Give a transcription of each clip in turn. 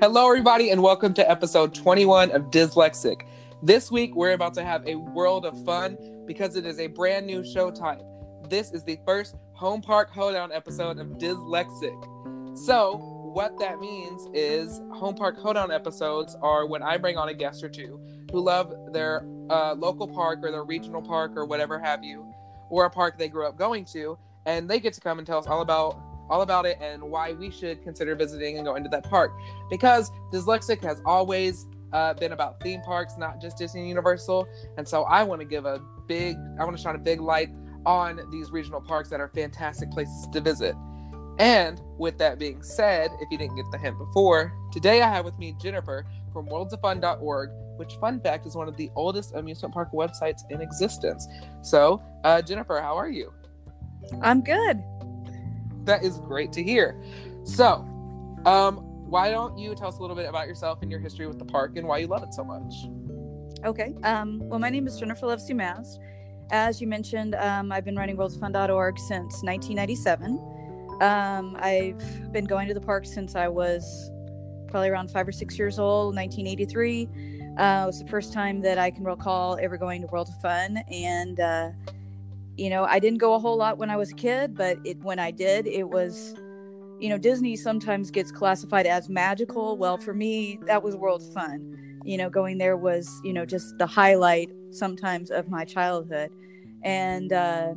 Hello, everybody, and welcome to episode 21 of Dyslexic. This week, we're about to have a world of fun because it is a brand new show type. This is the first Home Park Hoedown episode of Dyslexic. So, what that means is Home Park Hoedown episodes are when I bring on a guest or two who love their uh, local park or their regional park or whatever have you, or a park they grew up going to, and they get to come and tell us all about all about it and why we should consider visiting and going to that park. Because Dyslexic has always uh, been about theme parks, not just Disney Universal. And so I want to give a big, I want to shine a big light on these regional parks that are fantastic places to visit. And with that being said, if you didn't get the hint before, today I have with me Jennifer from worldsoffun.org, which, fun fact, is one of the oldest amusement park websites in existence. So, uh, Jennifer, how are you? I'm good. That is great to hear. So, um, why don't you tell us a little bit about yourself and your history with the park and why you love it so much? Okay. Um, well, my name is Jennifer Levesey Mast. As you mentioned, um, I've been running worldsoffun.org since 1997. Um, I've been going to the park since I was probably around five or six years old, 1983. Uh, it was the first time that I can recall ever going to World of Fun. And, uh, you know, I didn't go a whole lot when I was a kid, but it, when I did, it was, you know, Disney sometimes gets classified as magical. Well, for me, that was World Fun. You know, going there was, you know, just the highlight sometimes of my childhood. And, uh,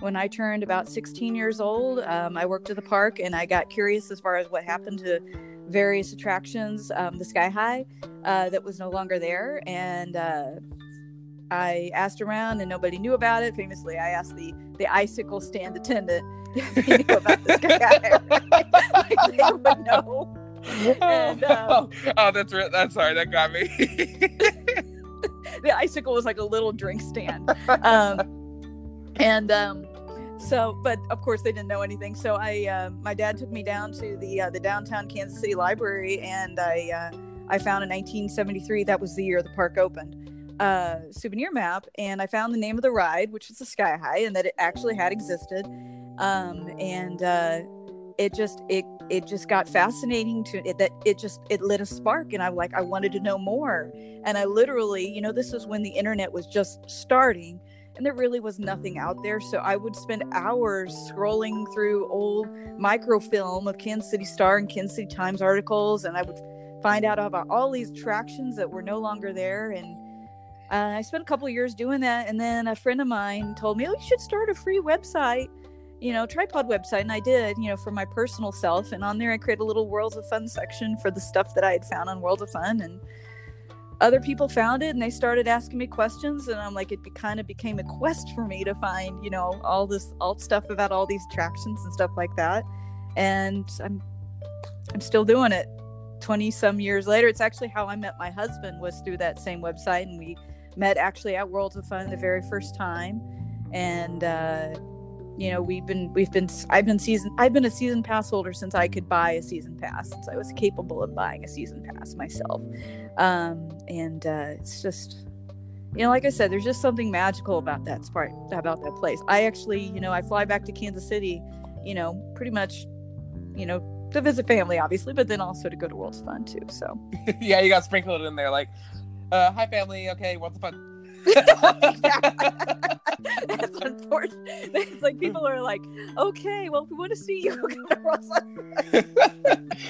when I turned about 16 years old, um, I worked at the park and I got curious as far as what happened to various attractions. Um, the Sky High uh, that was no longer there, and uh, I asked around and nobody knew about it. Famously, I asked the the icicle stand attendant if he knew about Sky High. like they would know. And, um, oh, oh, that's re- that's sorry, that got me. the icicle was like a little drink stand. Um, and um, so, but of course they didn't know anything. So I, uh, my dad took me down to the uh, the downtown Kansas City Library, and I uh, I found in 1973 that was the year the park opened. Uh, souvenir map, and I found the name of the ride, which was the Sky High, and that it actually had existed. Um, and uh, it just it it just got fascinating to it that it just it lit a spark and i like i wanted to know more and i literally you know this was when the internet was just starting and there really was nothing out there so i would spend hours scrolling through old microfilm of kansas city star and kansas city times articles and i would find out about all these attractions that were no longer there and uh, i spent a couple years doing that and then a friend of mine told me oh you should start a free website you know, tripod website, and I did, you know, for my personal self. And on there, I created a little Worlds of Fun section for the stuff that I had found on World of Fun. And other people found it and they started asking me questions. And I'm like, it be, kind of became a quest for me to find, you know, all this alt stuff about all these attractions and stuff like that. And I'm, I'm still doing it 20 some years later. It's actually how I met my husband was through that same website. And we met actually at Worlds of Fun the very first time. And, uh, you know we've been we've been i've been season i've been a season pass holder since i could buy a season pass since i was capable of buying a season pass myself. Um, and uh, it's just you know like i said there's just something magical about that part about that place. I actually you know i fly back to kansas city you know pretty much you know to visit family obviously but then also to go to world's of fun too so. Yeah you got sprinkled in there like uh, hi family okay what's the fun That's unfortunate. It's like people are like, okay, well, if we want to see you,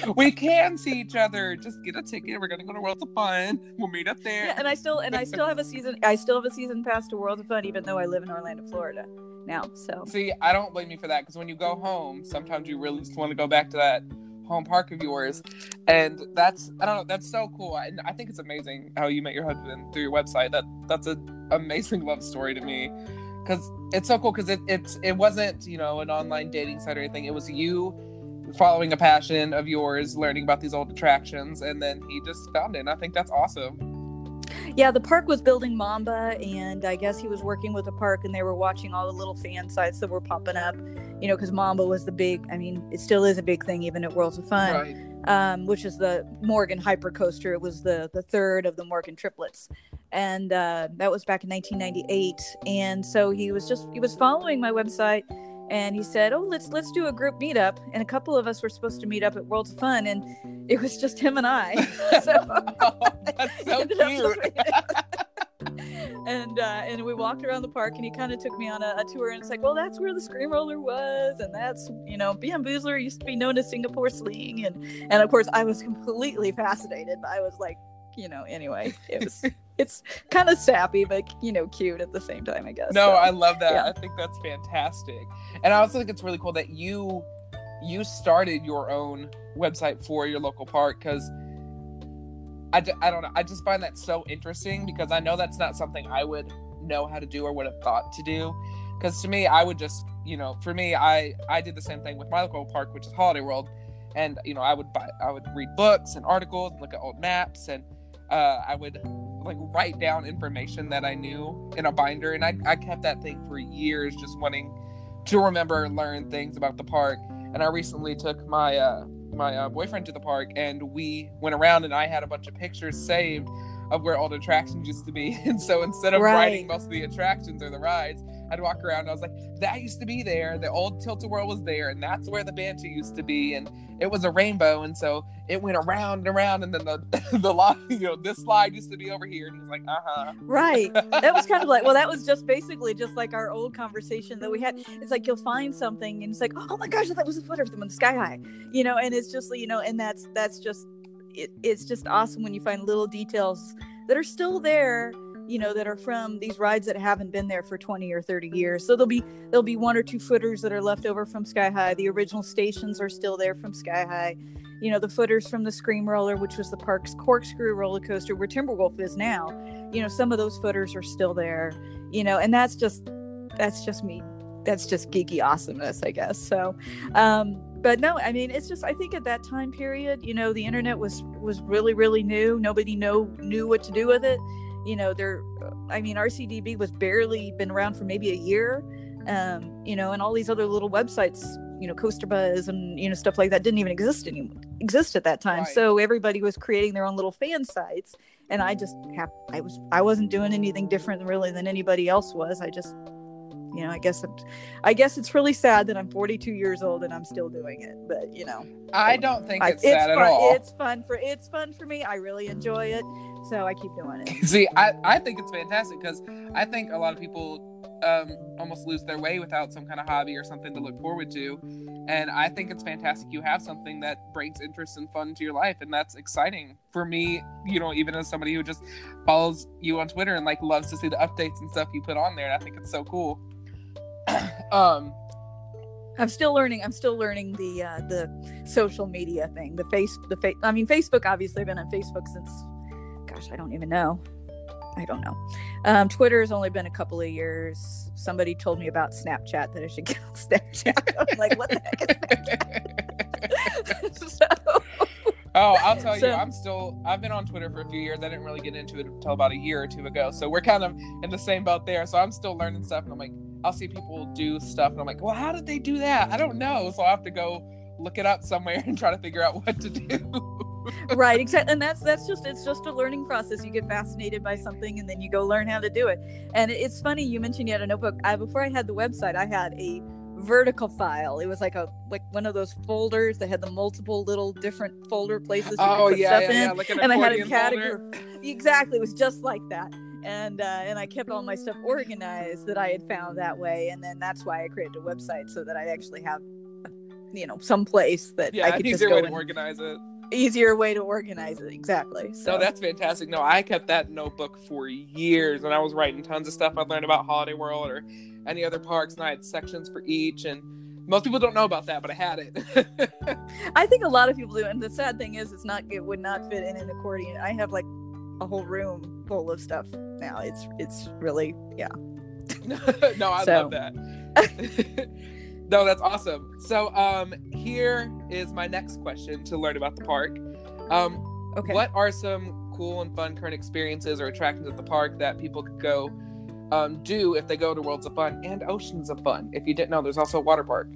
we can see each other. Just get a ticket. We're gonna go to Worlds of Fun. We'll meet up there. Yeah, and I still and I still have a season. I still have a season pass to Worlds of Fun, even though I live in Orlando, Florida now. So see, I don't blame you for that because when you go home, sometimes you really just want to go back to that home park of yours. And that's i don't know that's so cool. I, I think it's amazing how you met your husband through your website. That that's an amazing love story to me. Because it's so cool because it, it's it wasn't you know an online dating site or anything. It was you following a passion of yours learning about these old attractions and then he just found it and i think that's awesome. Yeah, the park was building Mamba, and I guess he was working with the park, and they were watching all the little fan sites that were popping up, you know, because Mamba was the big. I mean, it still is a big thing, even at Worlds of Fun, right. um, which is the Morgan Hyper Coaster. It was the the third of the Morgan triplets, and uh, that was back in 1998. And so he was just he was following my website, and he said, "Oh, let's let's do a group meetup." And a couple of us were supposed to meet up at Worlds of Fun, and it was just him and I. so, oh, that's so cute. and uh, and we walked around the park, and he kind of took me on a, a, tour, and it's like, well, that's where the Scream Roller was, and that's you know, Bamboozler used to be known as Singapore Sling, and and of course, I was completely fascinated. But I was like, you know, anyway, it was it's kind of sappy, but you know, cute at the same time, I guess. No, so, I love that. Yeah. I think that's fantastic, and I also think it's really cool that you you started your own website for your local park because I, I don't know. I just find that so interesting because I know that's not something I would know how to do or would have thought to do. Because to me, I would just, you know, for me, I I did the same thing with my local park, which is Holiday World, and you know, I would buy, I would read books and articles, and look at old maps, and uh, I would like write down information that I knew in a binder, and I I kept that thing for years, just wanting to remember and learn things about the park. And I recently took my uh, my uh, boyfriend to the park and we went around and I had a bunch of pictures saved of where all the attractions used to be. And so instead of right. riding most of the attractions or the rides, I'd walk around and I was like, that used to be there. The old Tilt-A-Whirl was there, and that's where the Banshee used to be. And it was a rainbow. And so it went around and around. And then the the line, you know, this slide used to be over here. And he was like, uh-huh. Right. That was kind of like, well, that was just basically just like our old conversation that we had. It's like you'll find something and it's like, oh my gosh, that was a footer from the sky high. You know, and it's just you know, and that's that's just it, it's just awesome when you find little details that are still there you know that are from these rides that haven't been there for 20 or 30 years. So there'll be there'll be one or two footers that are left over from sky high. The original stations are still there from sky high. You know the footers from the scream roller which was the park's corkscrew roller coaster where timberwolf is now you know some of those footers are still there you know and that's just that's just me. That's just geeky awesomeness i guess. So um but no i mean it's just i think at that time period you know the internet was was really really new. Nobody know knew what to do with it you know there i mean rcdb was barely been around for maybe a year um, you know and all these other little websites you know coaster buzz and you know stuff like that didn't even exist anymore exist at that time right. so everybody was creating their own little fan sites and i just have i was i wasn't doing anything different really than anybody else was i just you know i guess I'm, i guess it's really sad that i'm 42 years old and i'm still doing it but you know i don't think it's, I, it's sad fun, at all it's fun for it's fun for me i really enjoy it so I keep doing it. See, I, I think it's fantastic because I think a lot of people um, almost lose their way without some kind of hobby or something to look forward to. And I think it's fantastic you have something that brings interest and fun to your life, and that's exciting for me. You know, even as somebody who just follows you on Twitter and like loves to see the updates and stuff you put on there, I think it's so cool. um, I'm still learning. I'm still learning the uh, the social media thing. The face, the face. I mean, Facebook. Obviously, I've been on Facebook since gosh, I don't even know. I don't know. Um, Twitter has only been a couple of years. Somebody told me about Snapchat that I should get on Snapchat. I'm like, what the heck is Snapchat? so, oh, I'll tell so, you, I'm still. I've been on Twitter for a few years. I didn't really get into it until about a year or two ago. So we're kind of in the same boat there. So I'm still learning stuff, and I'm like, I'll see people do stuff, and I'm like, well, how did they do that? I don't know. So I have to go look it up somewhere and try to figure out what to do right exactly and that's that's just it's just a learning process you get fascinated by something and then you go learn how to do it and it's funny you mentioned you had a notebook I, before i had the website i had a vertical file. It was like a like one of those folders that had the multiple little different folder places oh yeah, yeah, yeah, like an and i had a category folder. exactly it was just like that. And uh, and I kept all my stuff organized that I had found that way, and then that's why I created a website so that I actually have, you know, some place that yeah, I could just go and organize it easier way to organize it exactly so. no, that's fantastic. No i kept that notebook for years and i was writing tons of stuff i learned about holiday world or any other parks and i had sections for each and most people don't know about that but i had it. I think a lot of people do and the sad thing is it's not it would not fit in an accordion. I have like a whole room full of stuff now. It's it's really yeah. No i so. love that no, that's awesome. So, um, here is my next question to learn about the park. Um, okay. What are some cool and fun current experiences or attractions at the park that people could go um, do if they go to Worlds of Fun and Oceans of Fun? If you didn't know, there's also a water park.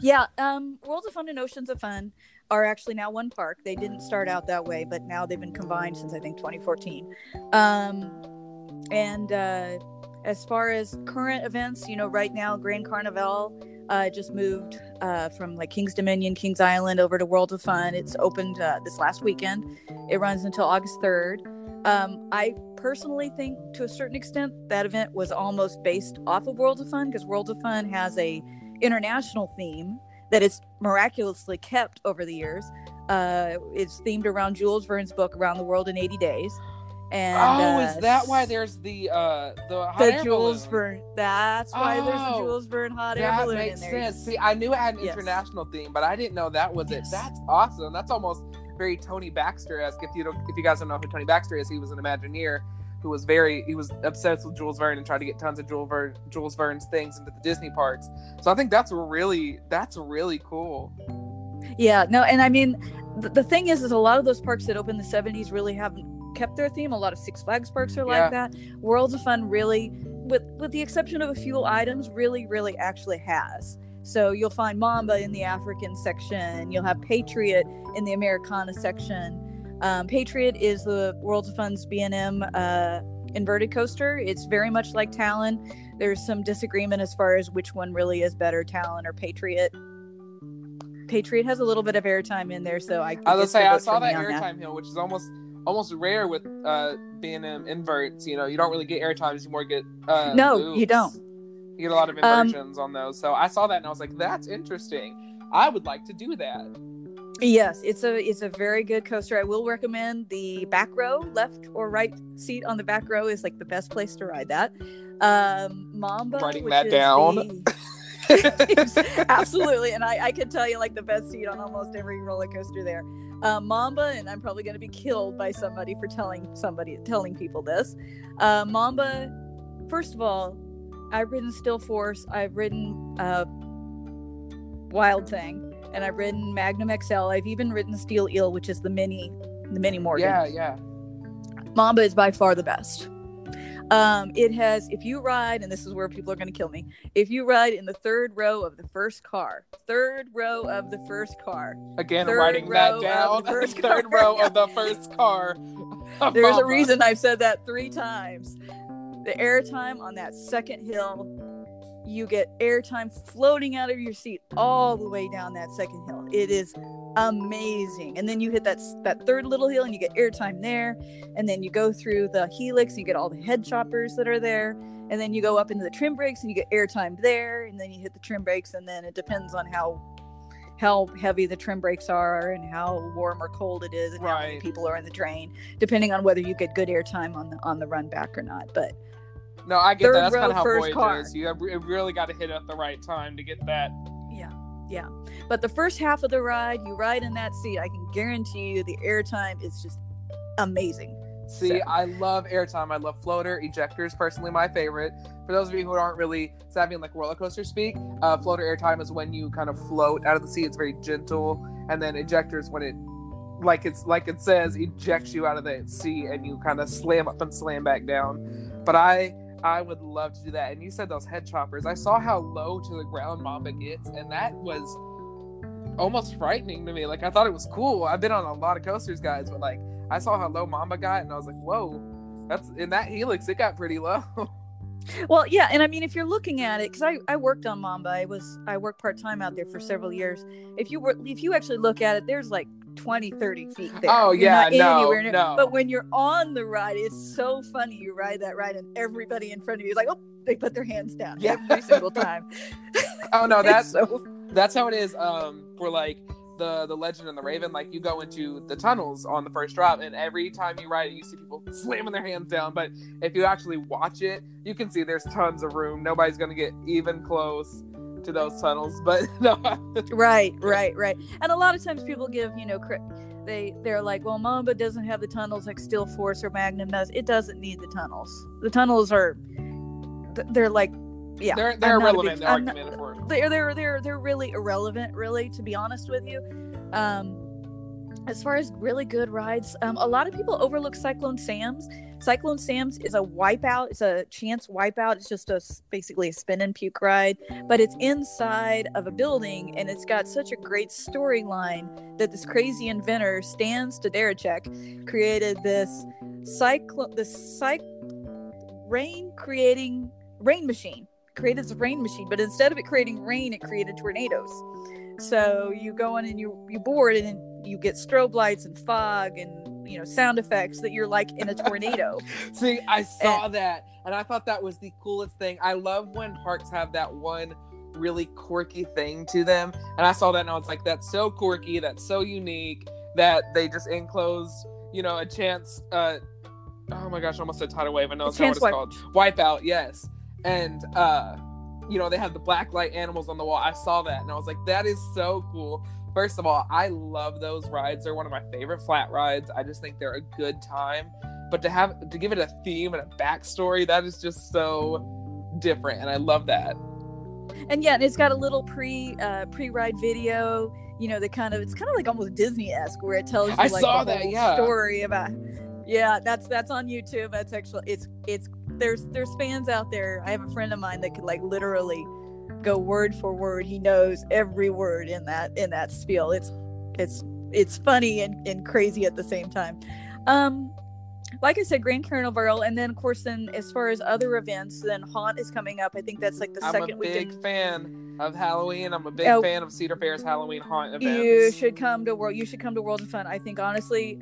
Yeah, um, Worlds of Fun and Oceans of Fun are actually now one park. They didn't start out that way, but now they've been combined since I think 2014. Um, and uh, as far as current events, you know, right now Grand Carnival uh, just moved uh, from like King's Dominion, Kings Island over to World of Fun. It's opened uh, this last weekend. It runs until August 3rd. Um, I personally think, to a certain extent, that event was almost based off of World of Fun because World of Fun has a international theme that is miraculously kept over the years. Uh, it's themed around Jules Verne's book Around the World in 80 Days. And oh, uh, is that why there's the uh the hot the air Jules? Verne? That's why there's a Oh, Jules Verne hot air That balloon makes in there. sense. See, I knew it had an Yes. international theme, but I didn't know that was Yes. it. That's awesome. That's almost very Tony Baxter esque. If you don't, if you guys don't know who Tony Baxter is, he was an Imagineer who was very he was obsessed with Jules Verne and tried to get tons of Jules Verne Jules Verne's things into the Disney parks. So I think that's really that's really cool. Yeah, no, and I mean, the, the thing is, is a lot of those parks that opened in the '70s really haven't kept their theme. A lot of Six Flags parks are Yeah. like that. Worlds of Fun really, with with the exception of a few items, really, really actually has. So you'll find Mamba in the African section. You'll have Patriot in the Americana section. Um, Patriot is the Worlds of Fun's B&M uh, inverted coaster. It's very much like Talon. There's some disagreement as far as which one really is better, Talon or Patriot. Patriot has a little bit of airtime in there, so I. I was gonna say I saw that airtime hill, which is almost almost rare with uh being um, inverts. You know, you don't really get air times; You more get uh, No, you don't. You get a lot of Um, inversions on those. So I saw that and I was like, that's interesting. I would like to do that. Yes, it's a it's a very good coaster. I will recommend the back row, left or right seat on the back row is like the best place to ride that. Um, Mamba, Writing which that is down. the- absolutely, and I, I can tell you like the best seat on almost every roller coaster there. Uh, Mamba, and I'm probably going to be killed by somebody for telling somebody telling people this. Uh, Mamba, first of all, I've ridden Steel Force. I've ridden uh, Wild Thing, and I've ridden Magnum XL. I've even ridden Steel Eel, which is the mini, the mini Morgan. Yeah, yeah. Mamba is by far the best. Um, it has, if you ride, and this is where people are going to kill me, if you ride in the third row of the first car, third row of the first car, Again, writing that down. first Third car. row of the first car. there's a reason I've said that three times. The airtime on that second hill, you get airtime floating out of your seat all the way down that second hill. It is amazing. And then you hit that that third little hill and you get airtime there. And then you go through the helix and you get all the head choppers that are there. And then you go up into the trim brakes and you get airtime there. And then you hit the trim brakes and then it depends on how how heavy the trim brakes are and how warm or cold it is and how many people are in the train, depending on whether you get good airtime on the on the run back or not. But No, I get that. That's kind of how first Voyage car. is. You really got to hit it at the right time to get that. yeah, yeah. But the first half of the ride, you ride in that seat. I can guarantee you the airtime is just amazing. See, So- I love airtime. I love floater. Ejector is personally my favorite. For those of you who aren't really savvy in like roller coaster speak, uh, floater airtime is when you kind of float out of the seat. It's very gentle, and then ejector is when it, like it's like it says, ejects you out of the seat and you kind of slam up and slam back down. But I, I would love to do that. And you said those head choppers. I saw how low to the ground Mamba gets, and that was almost frightening to me. Like I thought it was cool. I've been on a lot of coasters, guys, but like I saw how low Mamba got, and I was like, "Whoa, that's in that helix. It got pretty low." Well, yeah, and I mean, if you're looking at it, because I, I worked on Mamba, I was I worked part time out there for several years. If you were if you actually look at it, there's like 20, 30 feet there. Oh, You're yeah, not no, anywhere near- no. But when you're on the ride, it's so funny. You ride that ride, and everybody in front of you is like, oh, they put their hands down Yeah. every single time. oh no, that's so that's how it is. Um, for like the the Legend and the Raven, like you go into the tunnels on the first drop, and every time you ride it, you see people slamming their hands down. But if you actually watch it, you can see there's tons of room. Nobody's gonna get even close to those tunnels. But no, right right right. And a lot of times people give you know they they're like well mamba doesn't have the tunnels like steel force or magnum does. It doesn't need the tunnels. The tunnels are they're like yeah they're they're I'm irrelevant big- not- they're they're they're they're really irrelevant really to be honest with you. Um as far as really good rides um a lot of people overlook cyclone sam's cyclone sam's is a wipeout it's a chance wipeout it's just a basically a spin and puke ride but it's inside of a building and it's got such a great storyline that this crazy inventor Stan Staderchek created this cyclone this cyc rain creating rain machine created this rain machine, but instead of it creating rain, it created tornadoes. So you go in and you you board and you get strobe lights and fog and you know sound effects that you're like in a tornado. See, I saw and, that and I thought that was the coolest thing. I love when parks have that one really quirky thing to them. And I saw that and I was like, that's so quirky, that's so unique that they just enclosed, you know, a chance uh oh my gosh, I almost said tidal wave. I know it's not what it's wipe. called. Wipeout, yes. And uh you know, they have the black light animals on the wall. I saw that and I was like, that is so cool. First of all, I love those rides. They're one of my favorite flat rides. I just think they're a good time. But to have to give it a theme and a backstory, that is just so different. And I love that. And yeah, and it's got a little pre uh pre ride video, you know, the kind of it's kind of like almost Disney esque where it tells you I like saw the that, yeah. story about yeah, that's that's on YouTube. That's actually it's it's there's there's fans out there. I have a friend of mine that could like literally go word for word. He knows every word in that in that spiel. It's it's it's funny and, and crazy at the same time. Um like I said, Grand Carnival, and then of course, then as far as other events, then Haunt is coming up. I think that's like the I'm second a weekend. big fan of Halloween. I'm a big oh, fan of Cedar Fair's Halloween Haunt events. You should come to World. You should come to World of Fun. I think honestly,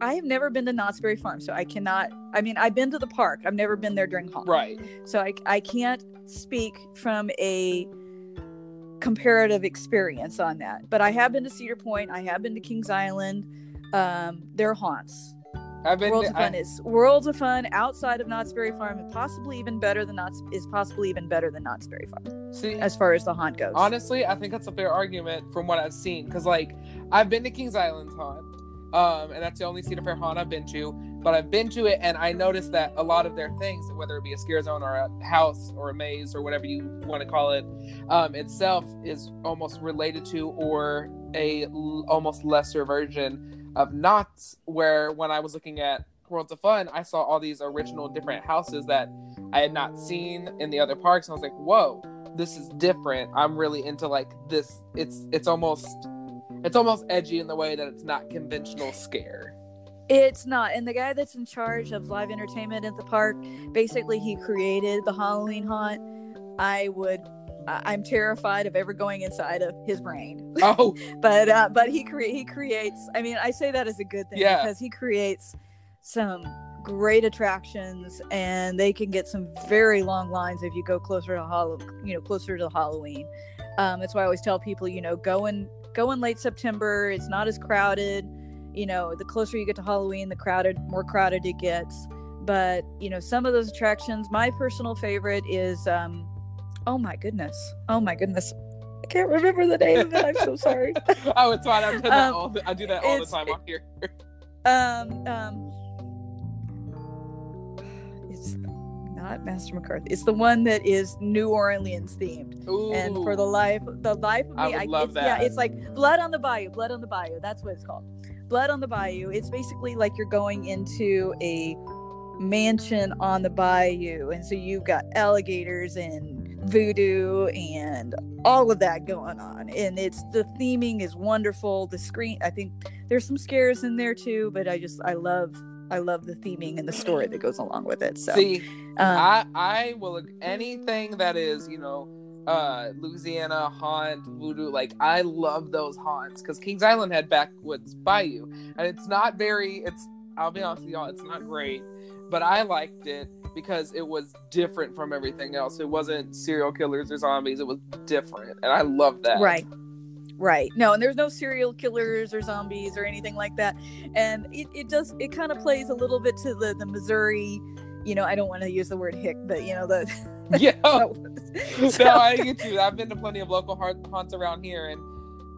I have never been to Knott's Berry Farm, so I cannot. I mean, I've been to the park. I've never been there during Haunt. Right. So I I can't speak from a comparative experience on that. But I have been to Cedar Point. I have been to Kings Island. Um, their haunts. I've been Worlds to, of Fun I, is Worlds of Fun outside of Knott's Berry Farm, and possibly even better than Knott's is possibly even better than Knott's Berry Farm. See, as far as the haunt goes. Honestly, I think that's a fair argument from what I've seen. Because like I've been to Kings Island haunt, um, and that's the only Cedar Fair haunt I've been to. But I've been to it, and I noticed that a lot of their things, whether it be a scare zone or a house or a maze or whatever you want to call it, um, itself is almost related to or a l- almost lesser version of Knott's, where when I was looking at Worlds of Fun, I saw all these original different houses that I had not seen in the other parks. And I was like, whoa, this is different. I'm really into like this. It's it's almost it's almost edgy in the way that it's not conventional scare. It's not. And the guy that's in charge of live entertainment at the park, basically he created the Halloween haunt. I would I'm terrified of ever going inside of his brain. Oh, but uh, but he cre- he creates. I mean, I say that as a good thing yeah. because he creates some great attractions, and they can get some very long lines if you go closer to Halloween. You know, closer to Halloween. Um, that's why I always tell people, you know, go in go in late September. It's not as crowded. You know, the closer you get to Halloween, the crowded more crowded it gets. But you know, some of those attractions. My personal favorite is. Um, Oh my goodness. Oh my goodness. I can't remember the name of it. I'm so sorry. oh, it's fine. I'm um, all the, I do that all the time on here. um, um, not Master McCarthy. It's the one that is New Orleans themed. Ooh. And for the life, the life of me, I, would I love that. Yeah, it's like Blood on the Bayou. Blood on the Bayou. That's what it's called. Blood on the Bayou. It's basically like you're going into a mansion on the bayou, and so you've got alligators and voodoo and all of that going on and it's the theming is wonderful the screen i think there's some scares in there too but i just i love i love the theming and the story that goes along with it so see um, i i will anything that is you know uh louisiana haunt voodoo like i love those haunts because kings island had backwoods bayou and it's not very it's i'll be honest with y'all it's not great but i liked it because it was different from everything else. It wasn't serial killers or zombies. It was different, and I love that. Right. Right. No, and there's no serial killers or zombies or anything like that. And it, it does it kind of plays a little bit to the the Missouri, you know, I don't want to use the word hick, but you know the Yeah. so, so, no, I get you. I've been to plenty of local haunts around here and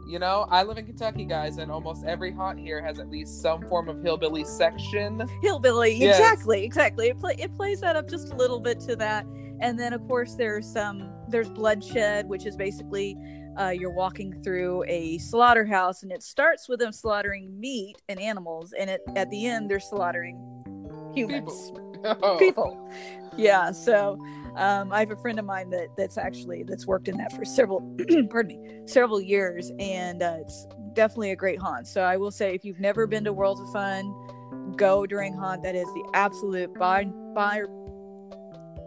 you know, I live in Kentucky, guys, and almost every haunt here has at least some form of hillbilly section. Hillbilly, yes. exactly, exactly. It play it plays that up just a little bit to that, and then of course there's some um, there's bloodshed, which is basically uh, you're walking through a slaughterhouse, and it starts with them slaughtering meat and animals, and it at the end they're slaughtering humans, people. Oh. people. Yeah, so um, I have a friend of mine that that's actually that's worked in that for several, pardon me, several years, and uh, it's definitely a great haunt. So I will say, if you've never been to Worlds of Fun, go during haunt. That is the absolute by by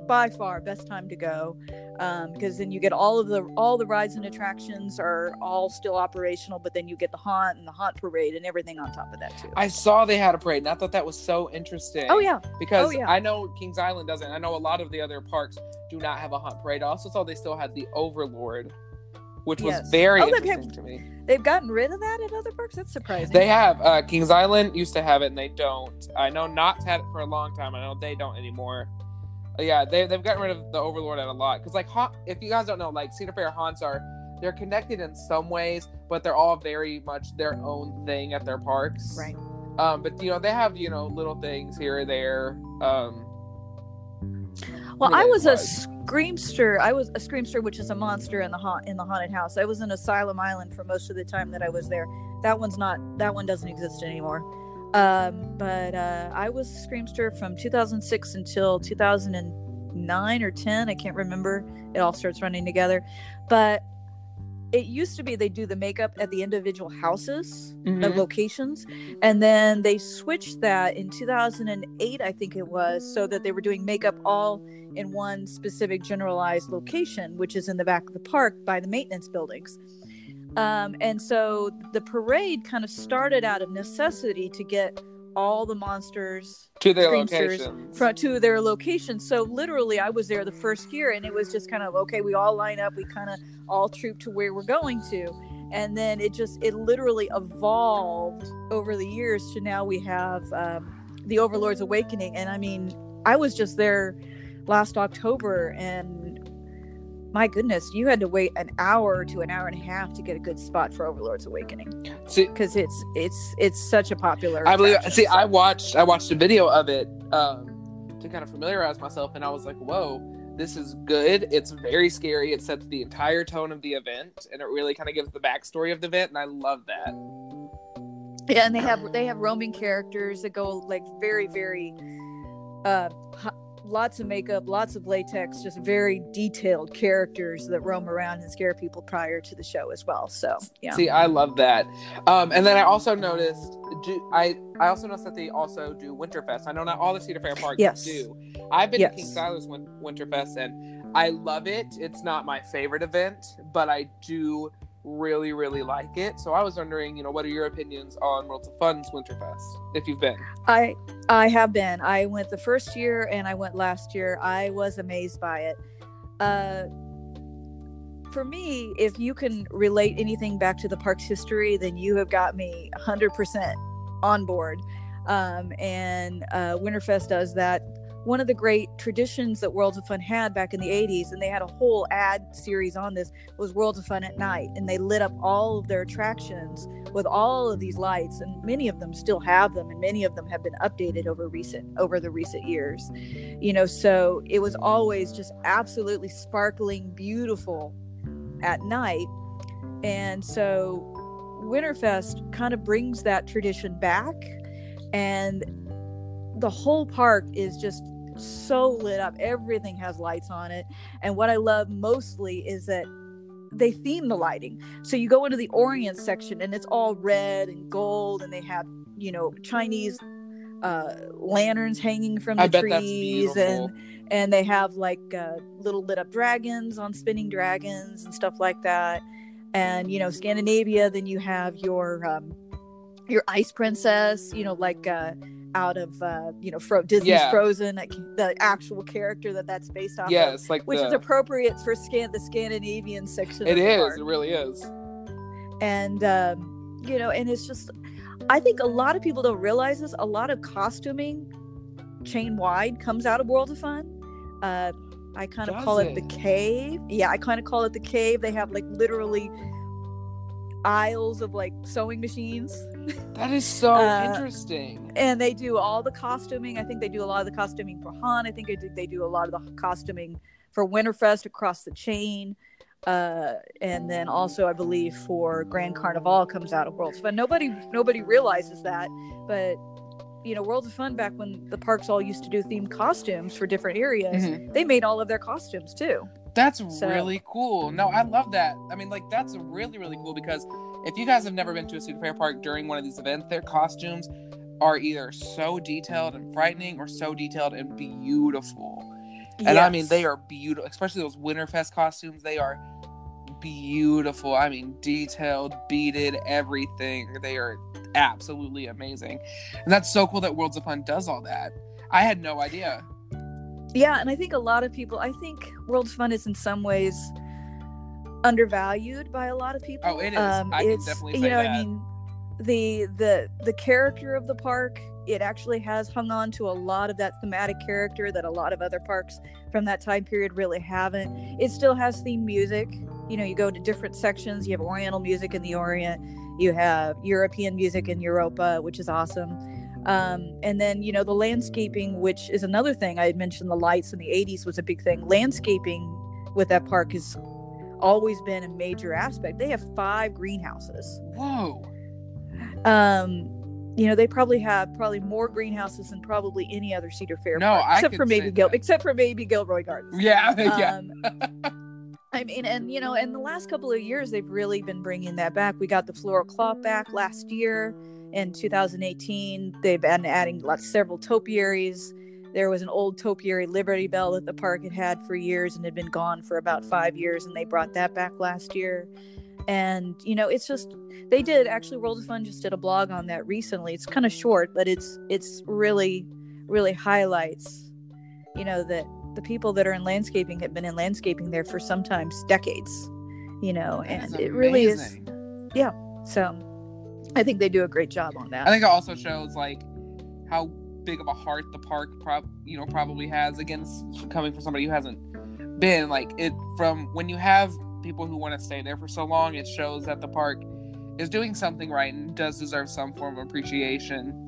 by far best time to go um, because then you get all of the all the rides and attractions are all still operational, but then you get the haunt and the haunt parade and everything on top of that too. I saw they had a parade, and I thought that was so interesting. oh yeah, because Oh, yeah. I know Kings Island doesn't. I know a lot of the other parks do not have a haunt parade. I also saw they still had the Overlord, which was very Oh, they've interesting to me. they've gotten rid of that at other parks. That's surprising. They have uh, Kings Island used to have it, and they don't. I know Knott's had it for a long time. I know they don't anymore. Yeah, they they've gotten rid of the Overlord at a lot because like if you guys don't know, like Cedar Fair haunts are they're connected in some ways, but they're all very much their own thing at their parks. right. Um, but you know they have you know little things here or there. Um, Well, I was a screamster. I was a screamster, which is a monster in the haunt in the haunted house. I was in Asylum Island for most of the time that I was there. That one's not. That one doesn't exist anymore. Um, but uh, I was a screamster from 2006 until 2009 or 10. I can't remember. It all starts running together. But it used to be they do the makeup at the individual houses the Mhm. locations and then they switched that in 2008 i think it was so that they were doing makeup all in one specific generalized location which is in the back of the park by the maintenance buildings um, and so the parade kind of started out of necessity to get all the monsters to their fro- to their location. So literally, I was there the first year, and it was just kind of okay. We all line up. We kind of all troop to where we're going to, and then it just it literally evolved over the years to now we have um, the Overlord's Awakening. And I mean, I was just there last October, and my goodness, you had to wait an hour to an hour and a half to get a good spot for Overlord's Awakening See, because it's it's it's such a popular. I believe. See, so- I watched. I watched a video of it um, to kind of familiarize myself, and I was like, "Whoa, this is good. It's very scary. It sets the entire tone of the event, and it really kind of gives the backstory of the event, and I love that." Yeah, and they have they have roaming characters that go like very very uh lots of makeup, lots of latex, just very detailed characters that roam around and scare people prior to the show as well. So, yeah. See, I love that. Um, and then I also noticed. Do, I I also noticed that they also do Winterfest. I know not all the Cedar Fair parks Yes. do. I've been Yes. to Kings Island's Win- Winterfest, and I love it. It's not my favorite event, but I do really really like it. So I was wondering, you know, what are your opinions on Worlds of Fun's Winterfest if you've been? I I have been. I went the first year and I went last year. I was amazed by it. Uh for me, if you can relate anything back to the park's history, then you have got me 100% on board. Um, and uh, Winterfest does that. One of the great traditions that Worlds of Fun had back in the 80s, and they had a whole ad series on this, was Worlds of Fun at night. And they lit up all of their attractions with all of these lights, and many of them still have them, and many of them have been updated over recent over the recent years. You know, so it was always just absolutely sparkling, beautiful at night. And so Winterfest kind of brings that tradition back and the whole park is just so lit up. Everything has lights on it. And what I love mostly is that they theme the lighting. So you go into the Orient section and it's all red and gold and they have, you know, Chinese uh lanterns hanging from the I trees and and they have like uh, little lit up dragons on spinning dragons and stuff like that and you know scandinavia then you have your um your ice princess you know like uh out of uh you know Fro- disney's Yeah. frozen like the actual character that that's based off of Yes, like which the, is appropriate for scan the scandinavian section it is. It really is. and um, you know and it's just i think a lot of people don't realize this a lot of costuming chain wide comes out of world of fun uh, i kind of call it? the cave yeah i kind of call it the cave they have like literally aisles of like sewing machines That is so Uh, interesting. and they do all the costuming i think they do a lot of the costuming for han i think they do, a lot of the costuming for winterfest across the chain uh, and then also I believe for Grand Carnival comes out of Worlds of Fun. Nobody nobody realizes that, but you know, Worlds of Fun back when the parks all used to do themed costumes for different areas, Mhm. they made all of their costumes too. That's So- really cool. No, I love that. I mean, like that's really really cool because if you guys have never been to a Cedar Fair park during one of these events, their costumes are either so detailed and frightening or so detailed and beautiful. And I mean, they are beautiful, especially those Winterfest costumes. They are beautiful. I mean, detailed, beaded, everything. They are absolutely amazing. And that's so cool that Worlds of Fun does all that. I had no idea. Yeah, and I think a lot of people. I think World's Fun is in some ways undervalued by a lot of people. Oh, it is. Um, I can it's, definitely you know, that. I mean, the the the character of the park. It actually has hung on to a lot of that thematic character that a lot of other parks from that time period really haven't. It still has theme music. You know, you go to different sections. You have Oriental music in the Orient. You have European music in Europa, which is awesome. Um, and then you know the landscaping, which is another thing I had mentioned. The lights in the '80s was a big thing. Landscaping with that park has always been a major aspect. They have five greenhouses. Whoa. Um, you know they probably have probably more greenhouses than probably any other Cedar Fair No, park, I except for maybe Gil, except for maybe Gilroy Gardens. Yeah, yeah. Um, I mean, and you know, in the last couple of years, they've really been bringing that back. We got the floral cloth back last year in 2018. They've been adding lots, several topiaries. There was an old topiary Liberty Bell that the park had had for years and had been gone for about five years, and they brought that back last year. And you know, it's just they did actually. World of Fun just did a blog on that recently. It's kind of short, but it's it's really really highlights, you know, that the people that are in landscaping have been in landscaping there for sometimes decades, you know, That and it really is. yeah So I think they do a great job on that. I think it also shows like how big of a heart the park prob you know probably has against coming from somebody who hasn't been like it from when you have people who want to stay there for so long it shows that the park is doing something right and does deserve some form of appreciation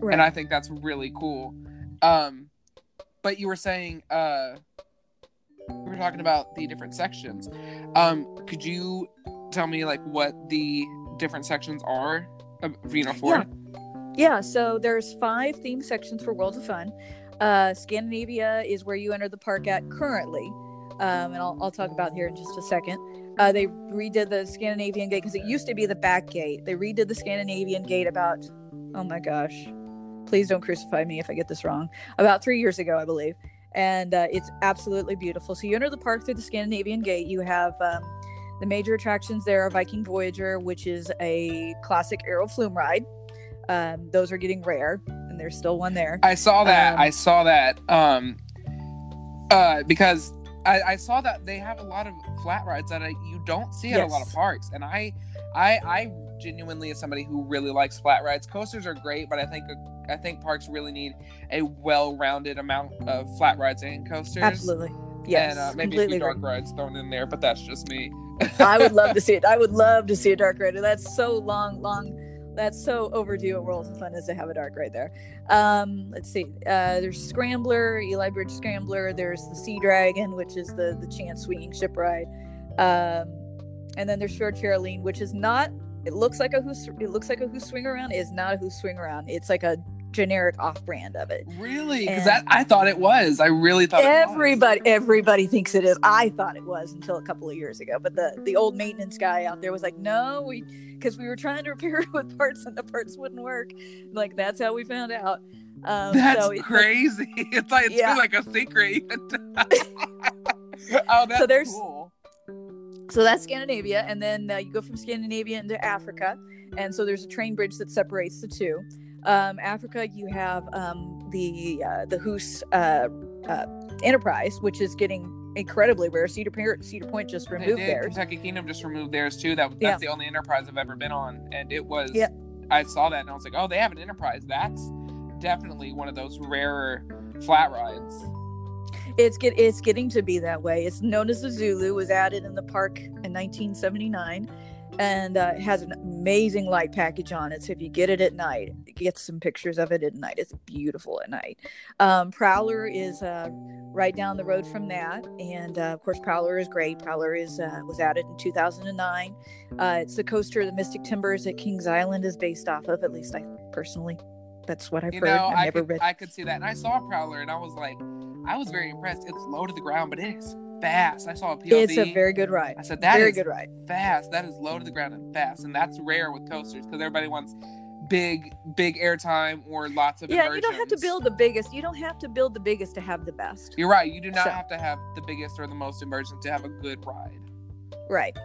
right. and I think that's really cool. Um, but you were saying uh, we were talking about the different sections. Um, could you tell me like what the different sections are? You know, for Yeah. Yeah, so there's five theme sections for Worlds of Fun. Uh, Scandinavia is where you enter the park at currently, um, and I'll, I'll talk about here in just a second. Uh, they redid the Scandinavian gate because it used to be the back gate. They redid the Scandinavian gate about, oh my gosh, please don't crucify me if I get this wrong, about three years ago, I believe. And uh, it's absolutely beautiful. So you enter the park through the Scandinavian gate. You have um, the major attractions there are Viking Voyager, which is a classic Arrow flume ride. Um, those are getting rare, and there's still one there. I saw that. Um, I saw that. Um, uh, because I, I saw that they have a lot of flat rides that I, you don't see at a lot of parks, and I, I, I genuinely, as somebody who really likes flat rides, coasters are great, but I think I think parks really need a well-rounded amount of flat rides and coasters. Absolutely, yes, and uh, maybe a few dark rides thrown in there, but that's just me. I would love to see it. I would love to see a dark ride. That's so long, long. That's so overdue at Worlds of Fun is to have a dark ride there. Um, let's see. Uh, there's Scrambler, Eli Bridge Scrambler. There's the Sea Dragon, which is the the chance swinging ship ride. Um, and then there's Short Caroline, which is not. It looks like a Huss. It looks like a Huss swing around. Is not a who's swing around. It's like a generic off-brand of it. Really? Because that I thought it was. I really thought it was. Everybody, everybody thinks it is. I thought it was until a couple of years ago. But the the old maintenance guy out there was like, "No, we," because we were trying to repair it with parts and the parts wouldn't work. Like that's how we found out. Um, That's so it- but- crazy. It's like it's Yeah. like a secret. oh, that's there's- cool. so that's Scandinavia, and then uh, you go from Scandinavia into Africa, and so there's a train bridge that separates the two. Um, Africa, you have um, the uh, the Huss uh, uh, Enterprise, which is getting incredibly rare. Cedar Point, Cedar Point just They removed did. theirs. Kentucky Kingdom just removed theirs too. That that's Yeah. the only Enterprise I've ever been on, and it was. Yeah. I saw that and I was like, oh, they have an Enterprise. That's definitely one of those rarer flat rides. It's get it's getting to be that way. It's known as the Zulu. Was added in the park in 1979, and uh, it has an amazing light package on it. So if you get it at night, get some pictures of it at night. It's beautiful at night. Um, Prowler is uh, right down the road from that, and uh, of course Prowler is great. Prowler is uh, was added in 2009. Uh, it's the coaster of the Mystic Timbers at Kings Island is based off of. At least I personally, that's what I've You heard. know, I've I never could read. I could see that, and I saw Prowler, and I was like, I was very impressed. It's low to the ground, but it is fast. I saw a POV. It's a very good ride. I said that very is good ride. fast. That is low to the ground and fast, and that's rare with coasters because everybody wants big big airtime or lots of yeah you don't have to build the biggest you don't have to build the biggest to have the best You're right. You do not So- have to have the biggest or the most immersion to have a good ride. Right.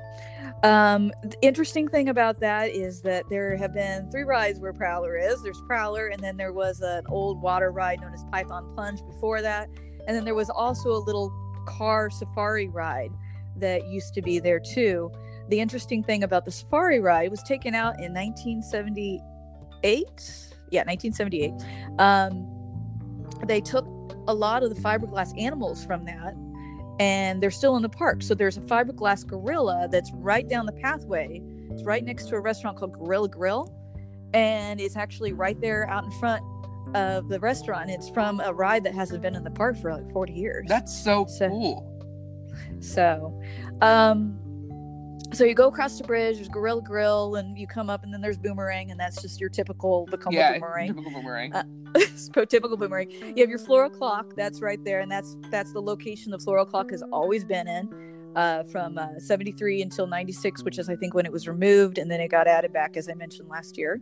Um, the interesting thing about that is that there have been three rides where Prowler is. There's Prowler, and then there was an old water ride known as Python Plunge before that, and then there was also a little car safari ride that used to be there too. The interesting thing about the safari ride was taken out in 1978. Yeah, 1978. Um, they took a lot of the fiberglass animals from that and they're still in the park. So there's a fiberglass gorilla that's right down the pathway. It's right next to a restaurant called Gorilla Grill, and it's actually right there out in front of the restaurant. It's from a ride that hasn't been in the park for like 40 years. That's so, So- cool. So, um, so you go across the bridge. There's Gorilla Grill, and you come up, and then there's Boomerang, and that's just your typical Vekoma yeah, Boomerang. typical Boomerang. Uh, typical boomerang. You have your floral clock. That's right there, and that's that's the location the floral clock has always been in, uh, from uh, '73 until '96, which is I think when it was removed, and then it got added back as I mentioned last year.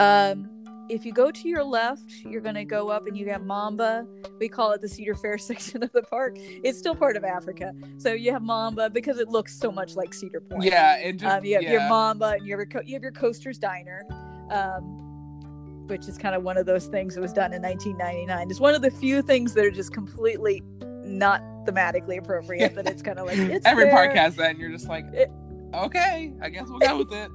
Um, if you go to your left, you're going to go up and you have Mamba. We call it the Cedar Fair section of the park. It's still part of Africa, so you have Mamba because it looks so much like Cedar Point. yeah, and just Um, you have yeah. your Mamba and you have your, co- you have your Coaster's Diner, um, which is kind of one of those things that was done in 1999. It's one of the few things that are just completely not thematically appropriate. That it's kind of like it's Every there, park has that, and you're just like, It- okay, I guess we'll go with it.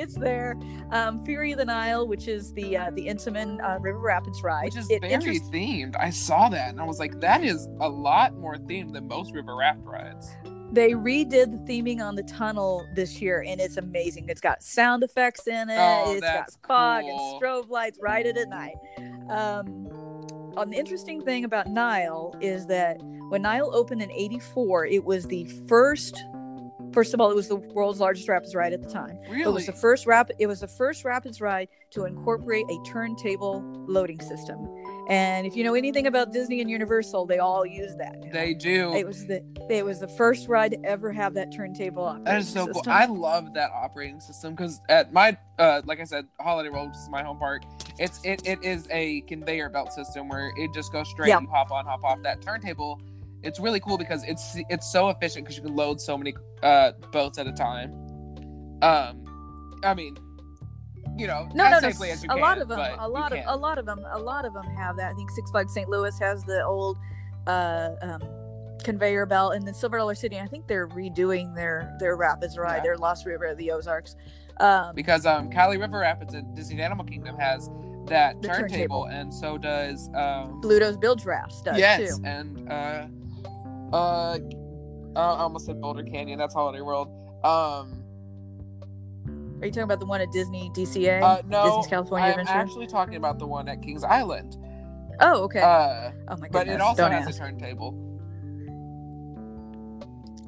It's there. Um, Fury of the Nile, which is the uh, the Intamin uh, River Rapids ride, Which is It very interest- themed. I saw that, and I was like, that is a lot more themed than most river raft rides. they redid the theming on the tunnel this year, and it's amazing. It's got sound effects in it. Oh, it's got fog cool. and strobe lights right at night. Um, an interesting thing about Nile is that when Nile opened in '84, it was the first. First of all, it was the world's largest rapids ride at the time. Really? It was the first rap. It was the first rapids ride to incorporate a turntable loading system. And if you know anything about Disney and Universal, they all use that. they do. It was the it was the first ride to ever have that turntable operating That is so cool. I love that operating system because at my, uh, like I said, Holiday World, which is my home park, it's it, it is a conveyor belt system where it just goes straight. Yeah. You hop on, hop off. That turntable, it's really cool because it's it's so efficient because you can load so many uh, boats at a time. Um, I mean, you know, no, as no, no. as you A can, lot of them, a lot of can. a lot of them, a lot of them have that. I think Six Flags St. Louis has the old uh, um, conveyor belt, and then Silver Dollar City. I think they're redoing their their Rapids ride, Yeah. their Lost River of the Ozarks. Um, because um Kali River Rapids at Disney Animal Kingdom has that turntable, turntable. and so does um Bluto's Bilge Rafts does yes, too. and uh uh I almost said Boulder Canyon. That's Holiday World. Um, Are you talking about the one at Disney DCA? uh, no, Disney's California I'm Adventure. actually talking about the one at Kings Island. oh, okay. Uh, oh my goodness. but it also Don't has ask. a turntable.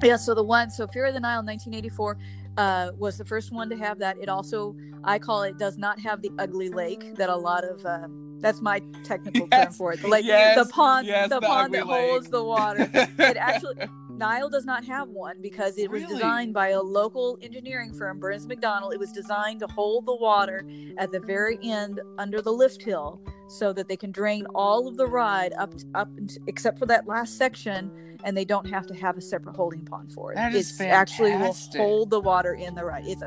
Yeah, so the one, so Fury of the Nile in 1984 uh, was the first one to have that. It also, I call it, does not have the ugly lake that a lot of, uh, that's my technical term for it. The lake, yes, the pond, yes, the, the pond that lake. holds the water. it actually, Nile does not have one because it was designed by a local engineering firm, Burns McDonald. It was designed to hold the water at the very end under the lift hill so that they can drain all of the ride up up except for that last section and they don't have to have a separate holding pond for it. That is it's actually will hold the water in the right. It's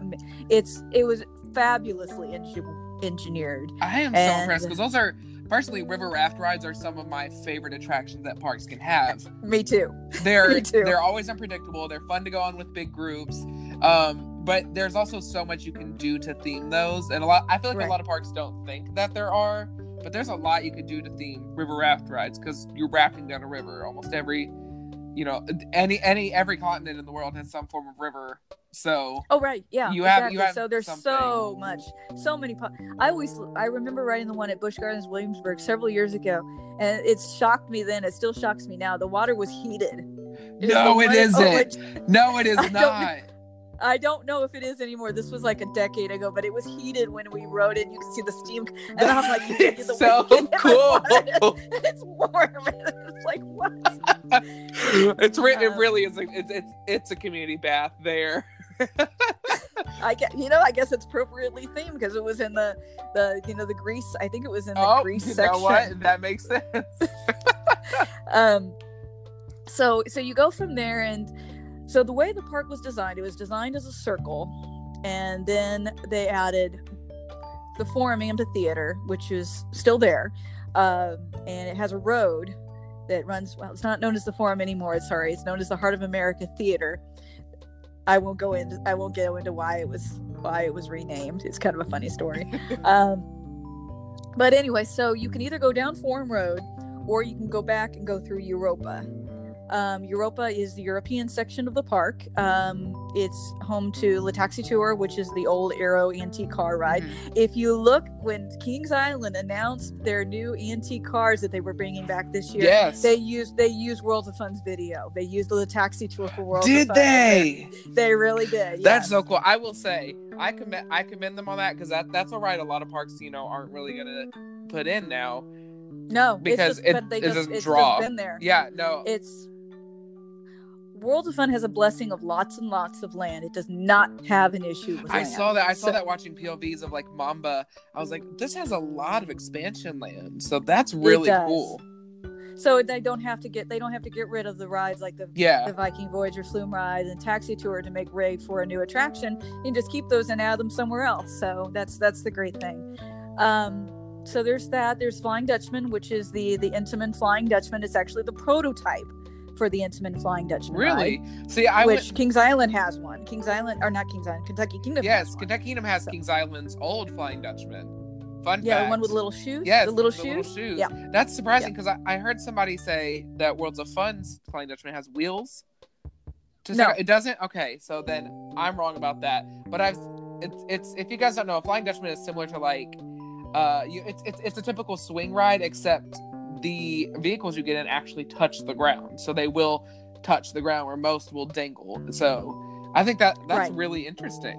it's it was fabulously engi- engineered. I am so impressed because those are personally river raft rides are some of my favorite attractions that parks can have. Me too. They're Me too. they're always unpredictable. They're fun to go on with big groups. Um, but there's also so much you can do to theme those, and a lot. I feel like Right. a lot of parks don't think that there are, but there's a lot you could do to theme river raft rides because you're rafting down a river. Almost every, you know, any any every continent in the world has some form of river. So Oh right, yeah. You have- exactly. you have so there's something. so much, so many. Po- I always, I remember writing the one at Busch Gardens, Williamsburg, several years ago, and it shocked me then. It still shocks me now. The water was heated. was No, it one- oh isn't. oh, it- no, it is not. I don't know if it is anymore. This was like a decade ago, but it was heated when we rode it. You could see the steam, and I'm like, you the It's so cool. it's warm. it's like what? it's re- it Um, really is. A, it's it's it's a community bath there. I guess, you know, I guess it's appropriately themed because it was in the the you know the grease. I think it was in the oh, you section. know what? That makes sense. um so so you go from there and so the way the park was designed it was designed as a circle and then they added the forum amphitheater which is still there um, and it has a road that runs well it's not known as the forum anymore sorry it's known as the heart of america theater i won't go into i won't go into why it was why it was renamed it's kind of a funny story um, but anyway so you can either go down forum road or you can go back and go through Europa. Um, Europa is the European section of the park. Um, it's home to La Taxi Tour, which is the old Arrow antique car ride. Mhm. If you look, when Kings Island announced their new antique cars that they were bringing back this year, Yes. they used they used World of Fun's video. They used the La Taxi Tour for World. Did of Fun. they? They really did. That's so cool. I will say, I commend I commend them on that because that that's a ride a lot of parks you know aren't really gonna put in now. no because it's just, it- but they just, it's draw. Just been there. Yeah, no, it's World of Fun has a blessing of lots and lots of land. It does not have an issue with I land. saw that. I saw So- that watching POVs of like Mamba. I was like, this has a lot of expansion land, so that's really cool. So they don't have to get they don't have to get rid of the rides like the Yeah, the Viking Voyager Flume ride and Taxi Tour to make way for a new attraction. You can just keep those and add them somewhere else. So that's that's the great thing. Um, so there's that. There's Flying Dutchman, which is the the Intamin Flying Dutchman. It's actually the prototype for the Intamin Flying Dutchman. really. ride, See, I which went. Kings Island has one. Kings Island or not Kings Island, Kentucky Kingdom. Yes. Kentucky Kingdom has So- Kings Island's old Flying Dutchman. Fun Yeah, the fact. one with little shoes. Yes, the little the shoes. little shoes. Yeah. That's surprising because I, I heard somebody say that Worlds of Fun's Flying Dutchman has wheels. Just No. it doesn't. Okay, so then I'm wrong about that. But I've it's it's if you guys don't know, Flying Dutchman is similar to like uh you it's it's, it's a typical swing ride except the vehicles you get in actually touch the ground, so they will touch the ground where most will dangle. So I think that that's Right. really interesting.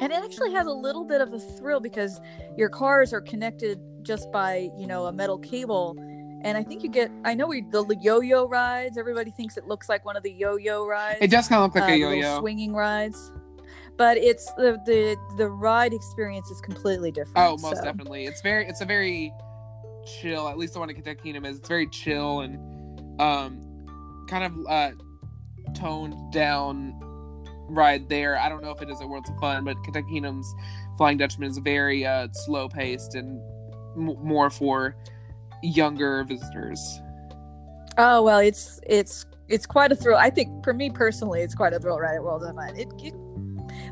And it actually has a little bit of a thrill because your cars are connected just by, you know, a metal cable. And I think you get, I know we, the yo yo rides, everybody thinks it looks like one of the yo yo rides. It does kind of look like uh, a yo-yo. swinging rides. But it's the, the, the ride experience is completely different. Oh, most so- definitely. It's very it's a very chill, at least the one in Kentucky Kingdom is. It's very chill and um kind of uh toned down ride there. I don't know if it is a Worlds of Fun, but Kentucky Kingdom's Flying Dutchman is very uh slow paced and m- more for younger visitors. Oh, well, it's, it's, it's quite a thrill. I think for me personally, it's quite a thrill ride at World of Fun. It, it,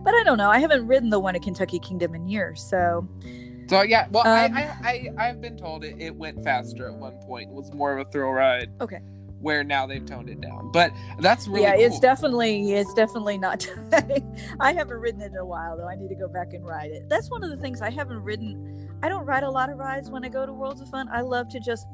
but I don't know. I haven't ridden the one at Kentucky Kingdom in years. So So yeah, well, Um, I, I I I've been told it, it went faster at one point. It was more of a thrill ride. Okay. Where now they've toned it down, but that's really yeah it's definitely it's definitely not i haven't ridden it in a while though. I need to go back and ride it. That's one of the things i haven't ridden. I don't ride a lot of rides when i go to worlds of fun. I love to just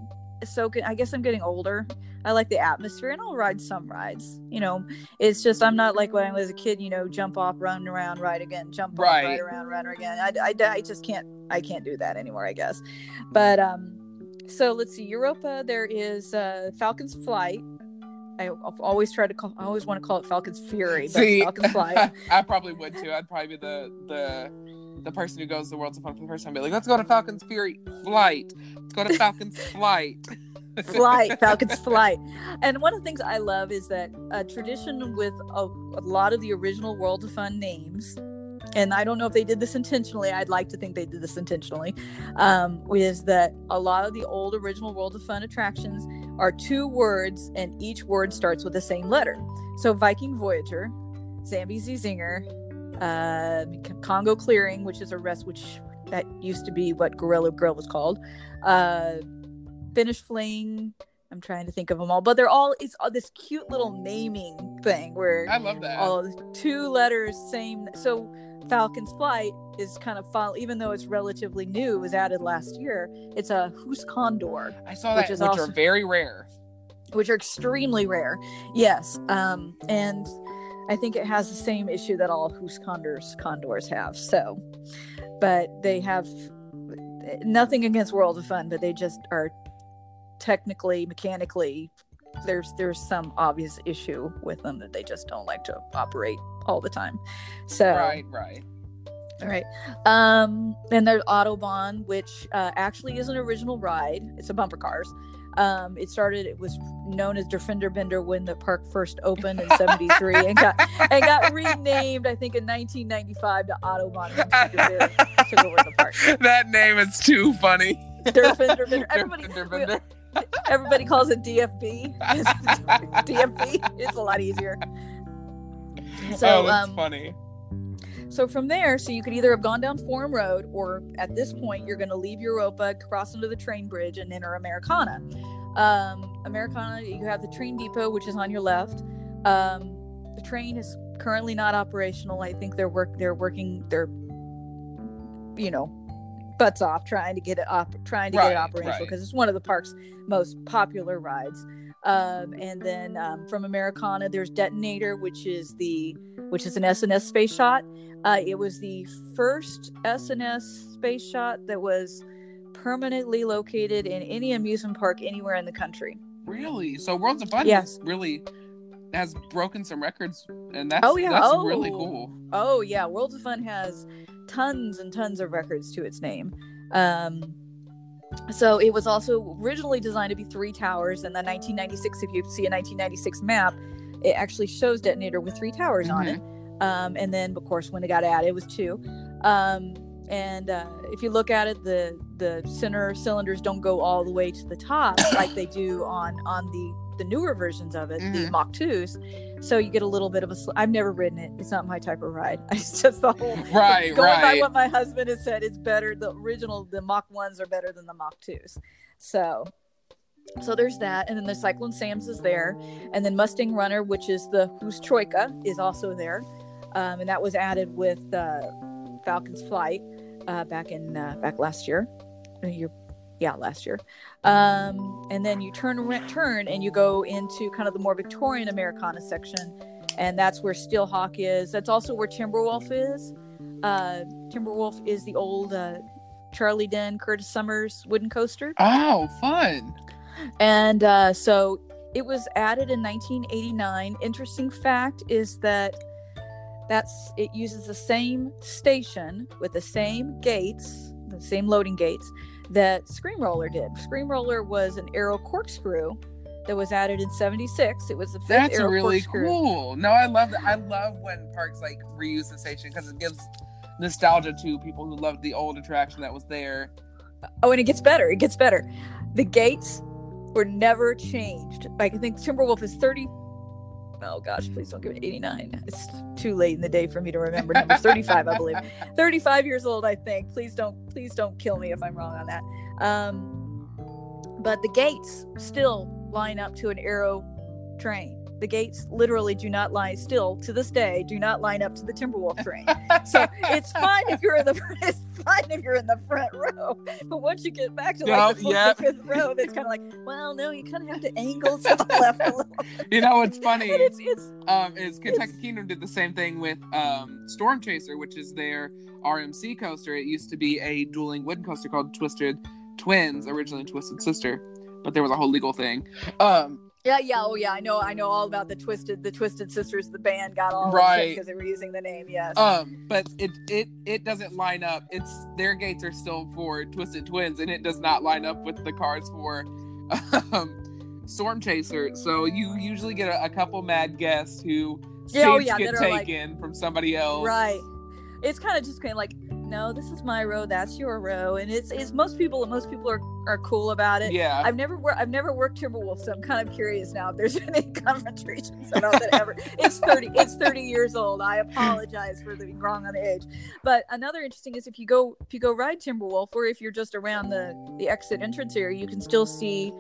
it i guess i'm getting older i like the atmosphere and i'll ride some rides you know it's just i'm not like when i was a kid you know jump off run around ride again jump off Right. ride around run again I, I, I just can't i can't do that anymore i guess but um so let's see europa there is uh falcon's flight I always try to call. I always want to call it Falcon's Fury, but See, Falcon's Flight. I probably would too. I'd probably be the the the person who goes to Worlds of Fun for the first time. Be like, let's go to Falcon's Fury flight. Let's go to Falcon's flight. flight, Falcon's Flight. And one of the things I love is that a tradition with a, a lot of the original World of Fun names, and I don't know if they did this intentionally. I'd like to think they did this intentionally. Um, is that a lot of the old original World of Fun attractions are two words, and each word starts with the same letter. So Viking Voyager, Zambezi Zinger, uh, Congo Clearing, which is a rest, which that used to be what Gorilla Grill was called. Uh, Finnish Fling. I'm trying to think of them all, but they're all it's all this cute little naming thing where I love that. all two letters, same. So Falcon's Flight is kind of follow, even though it's relatively new, it was added last year. It's a Huss Condor, I saw which that, is which also- are very rare. which are extremely rare. Yes, um, and I think it has the same issue that all Huss Condors condors have. So, but they have nothing against World of Fun, but they just are technically, mechanically there's there's some obvious issue with them that they just don't like to operate all the time. So Right, right. all right. Um, then there's Autobahn, which uh, actually is an original ride. It's a bumper cars. Um, it started. It was known as Der Fender Bender when the park first opened in '73, and got and got renamed, I think, in 1995 to Autobahn. when took over the park. that name is too funny. Der Fender Bender. Everybody, Bender. everybody calls it DFB. DFB. It's a lot easier. So, oh, that's um, funny. So from there, so you could either have gone down Forum Road, or at this point, you're going to leave Europa, cross under the train bridge, and enter Americana. Um, Americana, you have the train depot, which is on your left. Um, the train is currently not operational. I think they're work they're working they're you know butts off trying to get it up trying to get it operational right. because it's one of the park's most popular rides. Um, and then um, from Americana, there's Detonator, which is the which is an S&S space shot. Uh, it was the first S&S space shot that was permanently located in any amusement park anywhere in the country. Really? So Worlds of Fun Yes. has really has broken some records, and that's Oh, yeah. that's Oh. really cool. Oh yeah, Worlds of Fun has tons and tons of records to its name. Um, so it was also originally designed to be three towers, and then 1996. If you see a 1996 map, it actually shows Detonator with three towers on it. Um, and then of course when it got added, it was two. Um, and uh, if you look at it, the the center cylinders don't go all the way to the top like they do on on the the newer versions of it, the Mhm. Mach 2s. So you get a little bit of a. Sl- I've never ridden it. It's not my type of ride. It's just the whole. Right, Going by what my husband has said, it's better. The original, the Mach ones are better than the Mach twos. So, so there's that, and then the Cyclone Sam's is there, and then Mustang Runner, which is the Huss Troika, is also there, um, and that was added with uh, Falcon's Flight uh, back in uh, back last year. Uh, year yeah, last year. Um, and then you turn turn and you go into kind of the more Victorian Americana section, and that's where Steelhawk is. That's also where Timberwolf is. Uh, Timberwolf is the old uh, Charlie Dinn Curtis Summers wooden coaster, Oh, fun. and uh, so it was added in 1989. Interesting fact is that that's it uses the same station with the same gates, the same loading gates that Scream Roller did. Scream Roller was an arrow corkscrew that was added in 76. It was the fifth That's Arrow really corkscrew. cool. No, I love that. I love when parks like reuse the station because it gives nostalgia to people who loved the old attraction that was there. Oh, and it gets better. It gets better. The gates were never changed. Like I think Timberwolf is 30. Oh gosh, please don't give it 89. It's too late in the day for me to remember numbers. 35, I believe. 35 years old, I think. Please don't please don't kill me if I'm wrong on that. Um, but the gates still line up to an arrow train. The gates literally do not line still to this day do not line up to the Timberwolf train. so it's fine if you're in the it's fine if you're in the front row, but once you get back to like the, fourth yep. fifth row, it's kind of like, well, no, you kind of have to angle to the left a little. You know what's funny? And it's it's um, is Kentucky Kingdom did the same thing with um, Storm Chaser, which is their RMC coaster. It used to be a dueling wooden coaster called Twisted Twins, originally Twisted Sister, but there was a whole legal thing. Um, yeah yeah oh yeah I know I know all about the twisted the Twisted Sisters. The band got all Right. because they were using the name. Yes. um, but it it it doesn't line up. It's their gates are still for Twisted Twins, and it does not line up with the cards for um, Storm Chaser. So you usually get a, a couple mad guests who Yeah, oh yeah, get are like- taken from somebody else. Right. It's kind of just kind of like, no, this is my row, that's your row, and it's it's most people most people are, are cool about it. Yeah. I've never worked. I've never worked Timberwolf, so I'm kind of curious now if there's any confrontations about that ever. It's thirty. It's thirty years old. I apologize for being wrong on the age. But another interesting is if you go if you go ride Timberwolf, or if you're just around the the exit entrance area, you can still see.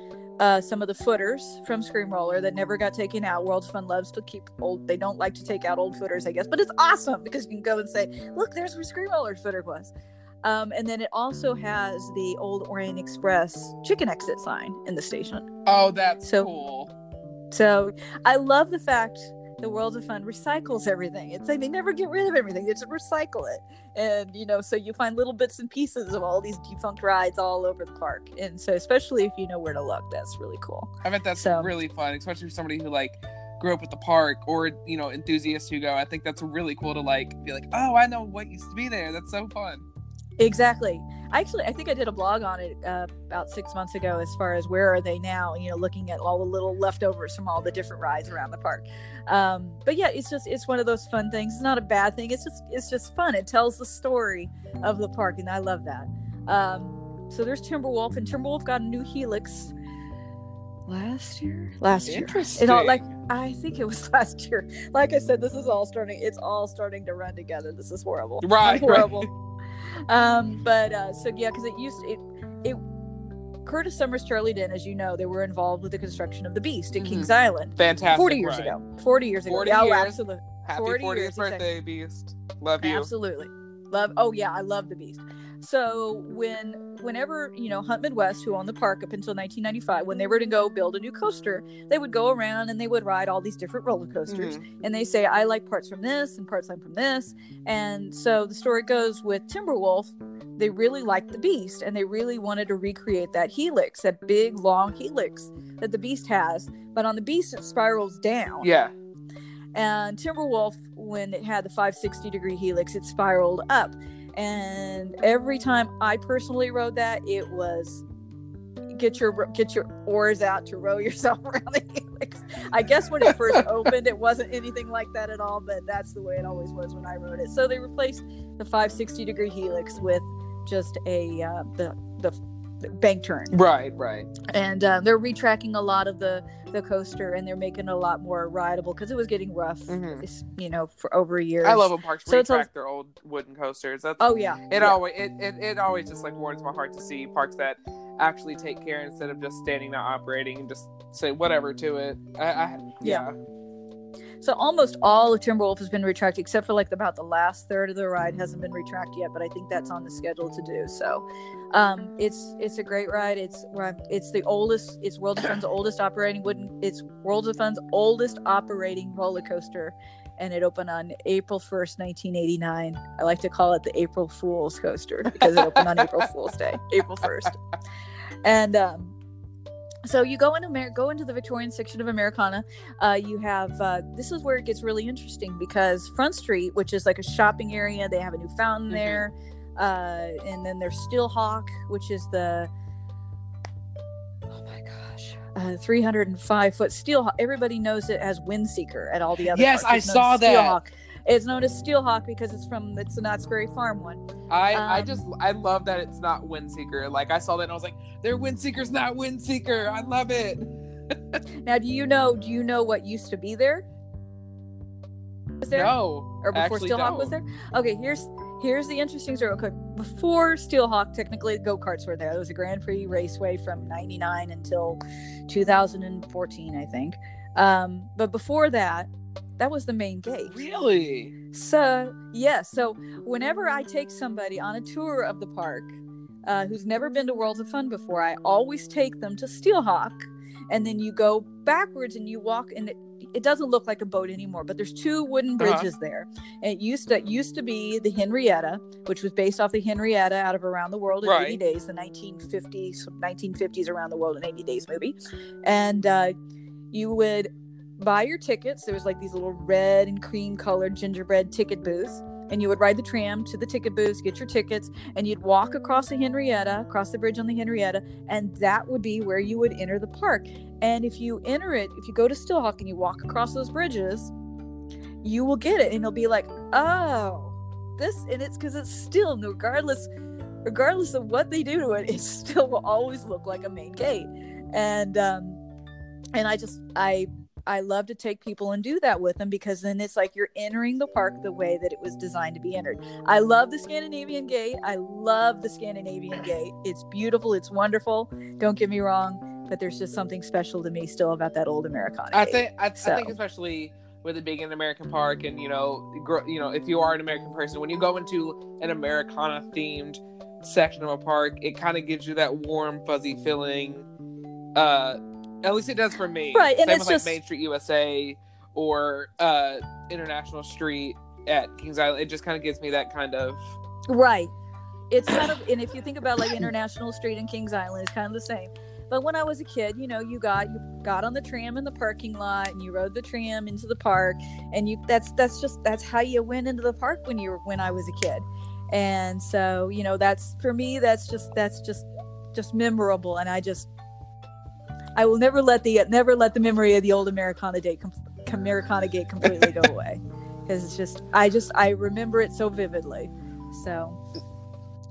Uh, some of the footers from Scream Roller that never got taken out. World's Fun loves to keep old. They don't like to take out old footers, I guess, but it's awesome because you can go and say, "Look, there's where Scream Roller's footer was." Um, and then it also has the old Orient Express chicken exit sign in the station. oh, that's So- cool. So I love the fact the World of Fun recycles everything. It's like they never get rid of everything; they just recycle it. And you know, so you find little bits and pieces of all these defunct rides all over the park. And so, especially if you know where to look, that's really cool. I bet that's So- really fun, especially for somebody who like grew up at the park or you know enthusiasts who go. I think that's really cool to like be like, oh, I know what used to be there. That's so fun. Exactly. Actually, I think I did a blog on it uh, about six months ago. As far as where are they now, you know, looking at all the little leftovers from all the different rides around the park. Um, but yeah, it's just it's one of those fun things. It's not a bad thing. It's just it's just fun. It tells the story of the park, and I love that. Um, so there's Timberwolf, and Timberwolf got a new Helix last year. Last year. Interesting. It all like I think it was last year. Like I said, this is all starting. It's all starting to run together. This is horrible. I'm Right, right. um, but uh, so yeah, because it used it it. Curtis Summers, Charlie Dinn, as you know, they were involved with the construction of the Beast at Mhm. Kings Island fantastic. forty years ride. ago. Forty years ago. 40 yeah, oh, years. absolutely. Happy 40 40th years, birthday, Beast. Love you. Absolutely. Love oh yeah, I love the beast. So when whenever, you know, Hunt Midwest, who owned the park up until 1995, when they were to go build a new coaster, they would go around and they would ride all these different roller coasters. Mhm. And they say, I like parts from this and parts like from this. And so the story goes with Timberwolf, they really liked the beast and they really wanted to recreate that helix, that big long helix that the beast has. But on the beast it spirals down Yeah. and Timberwolf, when it had the 560 degree helix, it spiraled up. And every time I personally rode that, it was get your get your oars out to row yourself around the helix. I guess when it first opened, it wasn't anything like that at all, but that's the way it always was when I rode it. So they replaced the 560 degree helix with just a uh, the the bank turn Right, right. and uh, they're retracking a lot of the the coaster and they're making it a lot more rideable because it was getting rough Mhm. you know for over a year I love when parks So it's a- retract their old wooden coasters. That's oh yeah it yeah. always it, it, it always just like warms my heart to see parks that actually take care instead of just standing there operating and just say whatever to it. I, I yeah. so almost all of timberwolf has been retracted except for like about the last third of the ride hasn't been retracted yet but i think that's on the schedule to do so um it's it's a great ride it's it's the oldest it's world of fun's oldest operating wooden it's world of fun's oldest operating roller coaster and it opened on April 1st, 1989. I like to call it the April Fool's coaster because it opened on April Fool's Day, April 1st. And um, so you go into Amer- go into the Victorian section of Americana. Uh, you have uh, this is where it gets really interesting because Front Street, which is like a shopping area, they have a new fountain Mhm. there, uh, and then there's Steelhawk, which is the oh my gosh, uh, 305 foot steel. Everybody knows it as Windseeker at all the other. Yes. I saw that. Steelhawk. It's known as Steelhawk because it's from it's a Knott's Berry Farm one. I I Um, just I love that it's not Windseeker. Like I saw that and I was like, they're Windseekers, not Windseeker. I love it. Now, do you know? Do you know what used to be there? Was there? No, or before Steelhawk was don't. there? Okay, here's here's the interesting story. Okay, before Steelhawk, technically go karts were there. There was a Grand Prix Raceway from '99 until 2014, I think. Um, but before that, that was the main gate. Really? So yes, so whenever I take somebody on a tour of the park uh, who's never been to Worlds of Fun before, I always take them to Steelhawk, and then you go backwards and you walk, and it, doesn't look like a boat anymore. But there's two wooden Uh-huh. bridges there, and it used to it used to be the Henrietta, which was based off the Henrietta out of Around the World in Right. 80 Days, the 1950s 1950s Around the World in 80 Days movie, and uh, you would buy your tickets. There was like these little red and cream colored gingerbread ticket booths. And you would ride the tram to the ticket booths, get your tickets, and you'd walk across the Henrietta, across the bridge on the Henrietta, and that would be where you would enter the park. And if you enter it, if you go to Steelhawk and you walk across those bridges, you will get it, and it'll be like, oh, this, and it's because it's still, regardless, regardless of what they do to it, it still will always look like a main gate. And um, and I just I I love to take people and do that with them because then it's like you're entering the park the way that it was designed to be entered. I love the Scandinavian Gate. I love the Scandinavian Gate. It's beautiful. It's wonderful. Don't get me wrong, but there's just something special to me still about that old Americana. I gate. think I, I So- think especially with it being an American park, and you know, gr- you know, if you are an American person, when you go into an Americana themed section of a park, it kind of gives you that warm, fuzzy feeling. Uh, at least it does for me. Right, and Same it's with just- like Main Street USA or uh, International Street at Kings Island. It just kind of gives me that kind of Right. It's kind of, and if you think about like International Street and Kings Island, it's kind of the same. But when I was a kid, you know, you got you got on the tram in the parking lot and you rode the tram into the park, and you that's that's just that's how you went into the park when you were when I was a kid, and so you know that's for me that's just that's just just memorable, and I just I will never let the never let the memory of the old Americana Gate com- Americana Gate completely go away because it's just I just I remember it so vividly. So,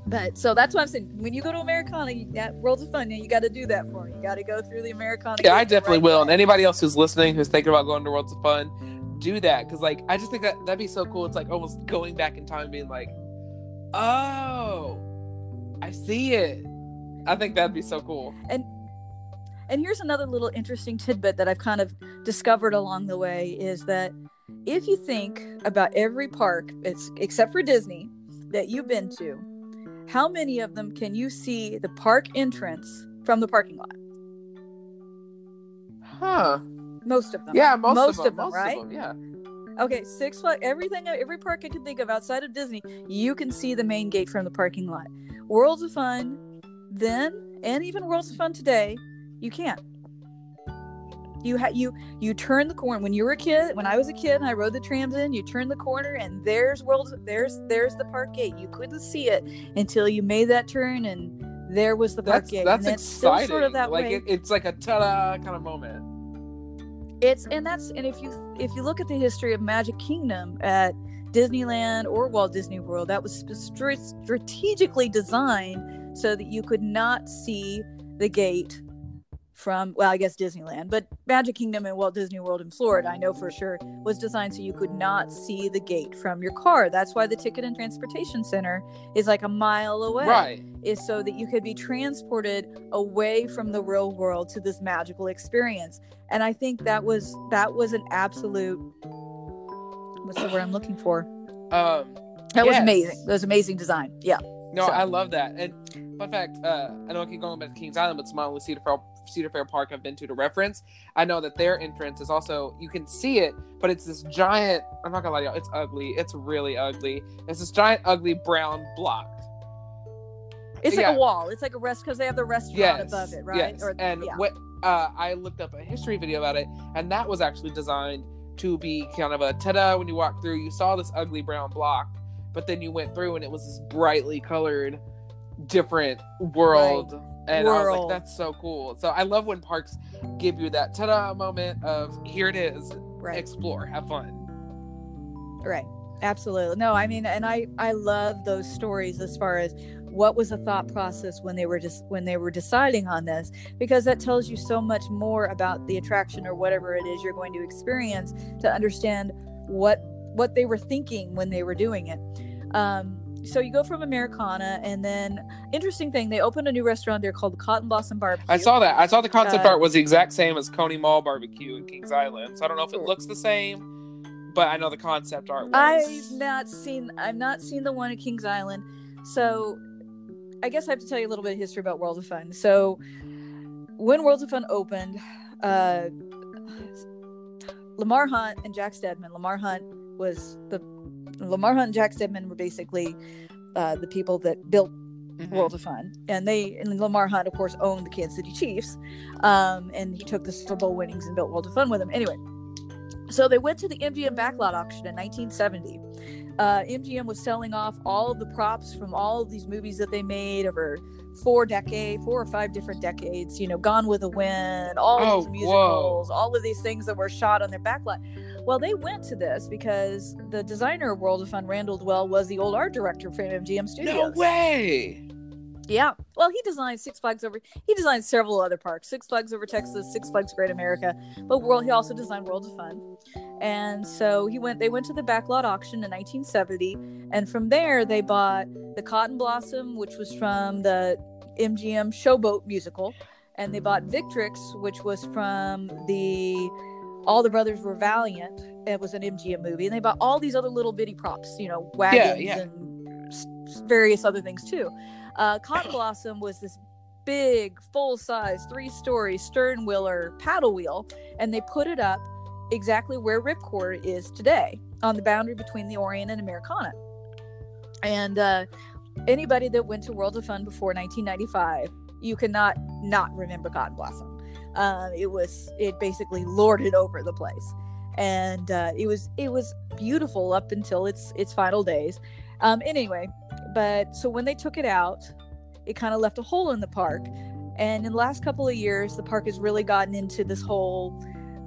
but so that's what I'm saying. When you go to Americana, you, that Worlds of Fun, you got to do that for me. You got to go through the Americana. Yeah, I definitely right will. way. And anybody else who's listening who's thinking about going to Worlds of Fun, do that because like I just think that that'd be so cool. It's like almost going back in time, being like, oh, I see it. I think that'd be so cool. And and here's another little interesting tidbit that I've kind of discovered along the way is that if you think about every park, it's except for Disney that you've been to, how many of them can you see the park entrance from the parking lot? Huh? Most of them. Yeah, most, Most of them. of them, most right? Of them, yeah. Okay, Six Flags, everything, every park I can think of outside of Disney, you can see the main gate from the parking lot. Worlds of Fun, then, and even Worlds of Fun today, you can't. You ha- you you turn the corner when you were a kid. When I was a kid and I rode the trams in, you turn the corner and there's Worlds. There's there's the park gate. You couldn't see it until you made that turn, and there was the park That's gate. that's and it's still exciting. sort of that like way. It, it's like a ta-da kind of moment. it's and that's and if you if you look at the history of magic kingdom at disneyland or walt disney world that was stra- strategically designed so that you could not see the gate from well i guess disneyland but magic kingdom and walt disney world in florida i know for sure was designed so you could not see the gate from your car that's why the ticket and transportation center is like a mile away Right. is so that you could be transported away from the real world to this magical experience and i think that was that was an absolute what's the word i'm looking for Um. that was amazing that was amazing design yeah No, So- I love that. And fun fact, uh, I know I keep going back to Kings Island, but it's my only Cedar Cedar Fair Park I've been to to reference. I know that their entrance is also you can see it, but it's this giant. I'm not gonna lie to y'all, it's ugly. It's really ugly. It's this giant, ugly brown block. it's like a wall it's like a rest because they have the restaurant Yes, above it right yes. or and yeah. what uh, I looked up a history video about it, and that was actually designed to be kind of a ta-da when you walk through. You saw this ugly brown block, but then you went through and it was this brightly colored, different world. And I was like, World. that's so cool. So I love when parks give you that ta-da moment of here it is, right explore, have fun. Right. Absolutely. No, I mean, and I I love those stories as far as what was the thought process when they were just when they were deciding on this because that tells you so much more about the attraction or whatever it is you're going to experience to understand what what they were thinking when they were doing it. Um, so you go from Americana, and then interesting thing, they opened a new restaurant there called Cotton Blossom Barbecue. I saw that. I saw the concept Uh, art was the exact same as Coney Mall Barbecue in Kings Island. So I don't know if it looks the same, but I know the concept art was. I've not seen I've not seen the one at Kings Island. So I guess I have to tell you a little bit of history about World of Fun. So when Worlds of Fun opened, uh Lamar Hunt and Jack Steadman. Lamar Hunt was the Lamar Hunt and Jack Steadman were basically uh, the people that built Mhm. World of Fun, and they and Lamar Hunt, of course, owned the Kansas City Chiefs, um, and he took the Super Bowl winnings and built World of Fun with them. Anyway, so they went to the MGM backlot auction in 1970. Uh, MGM was selling off all of the props from all of these movies that they made over four decade, four or five different decades. You know, Gone with the Wind, all Oh, these musicals, all of these things that were shot on their backlot. Well, they went to this because the designer of World of Fun, Randall Duell, was the old art director for MGM Studios. No way. Yeah. Well, he designed Six Flags over. He designed several other parks: Six Flags over Texas, Six Flags Great America. But World, he also designed World of Fun. And so he went. They went to the backlot auction in 1970, and from there they bought the Cotton Blossom, which was from the MGM Showboat musical, and they bought Victrix, which was from the All the Brothers Were Valiant. It was an MGM movie, and they bought all these other little bitty props, you know, wagons yeah. and s- s- various other things too. Uh, Cotton Blossom was this big, full size, three story stern wheeler paddle wheel, and they put it up exactly where Ripcord is today, on the boundary between the Orient and Americana. And uh, anybody that went to Worlds of Fun before 1995, you cannot not remember Cotton Blossom. Um, it was it basically lorded over the place, and uh, it was it was beautiful up until its its final days. Um, anyway, but so when they took it out, it kind of left a hole in the park. And in the last couple of years, the park has really gotten into this whole,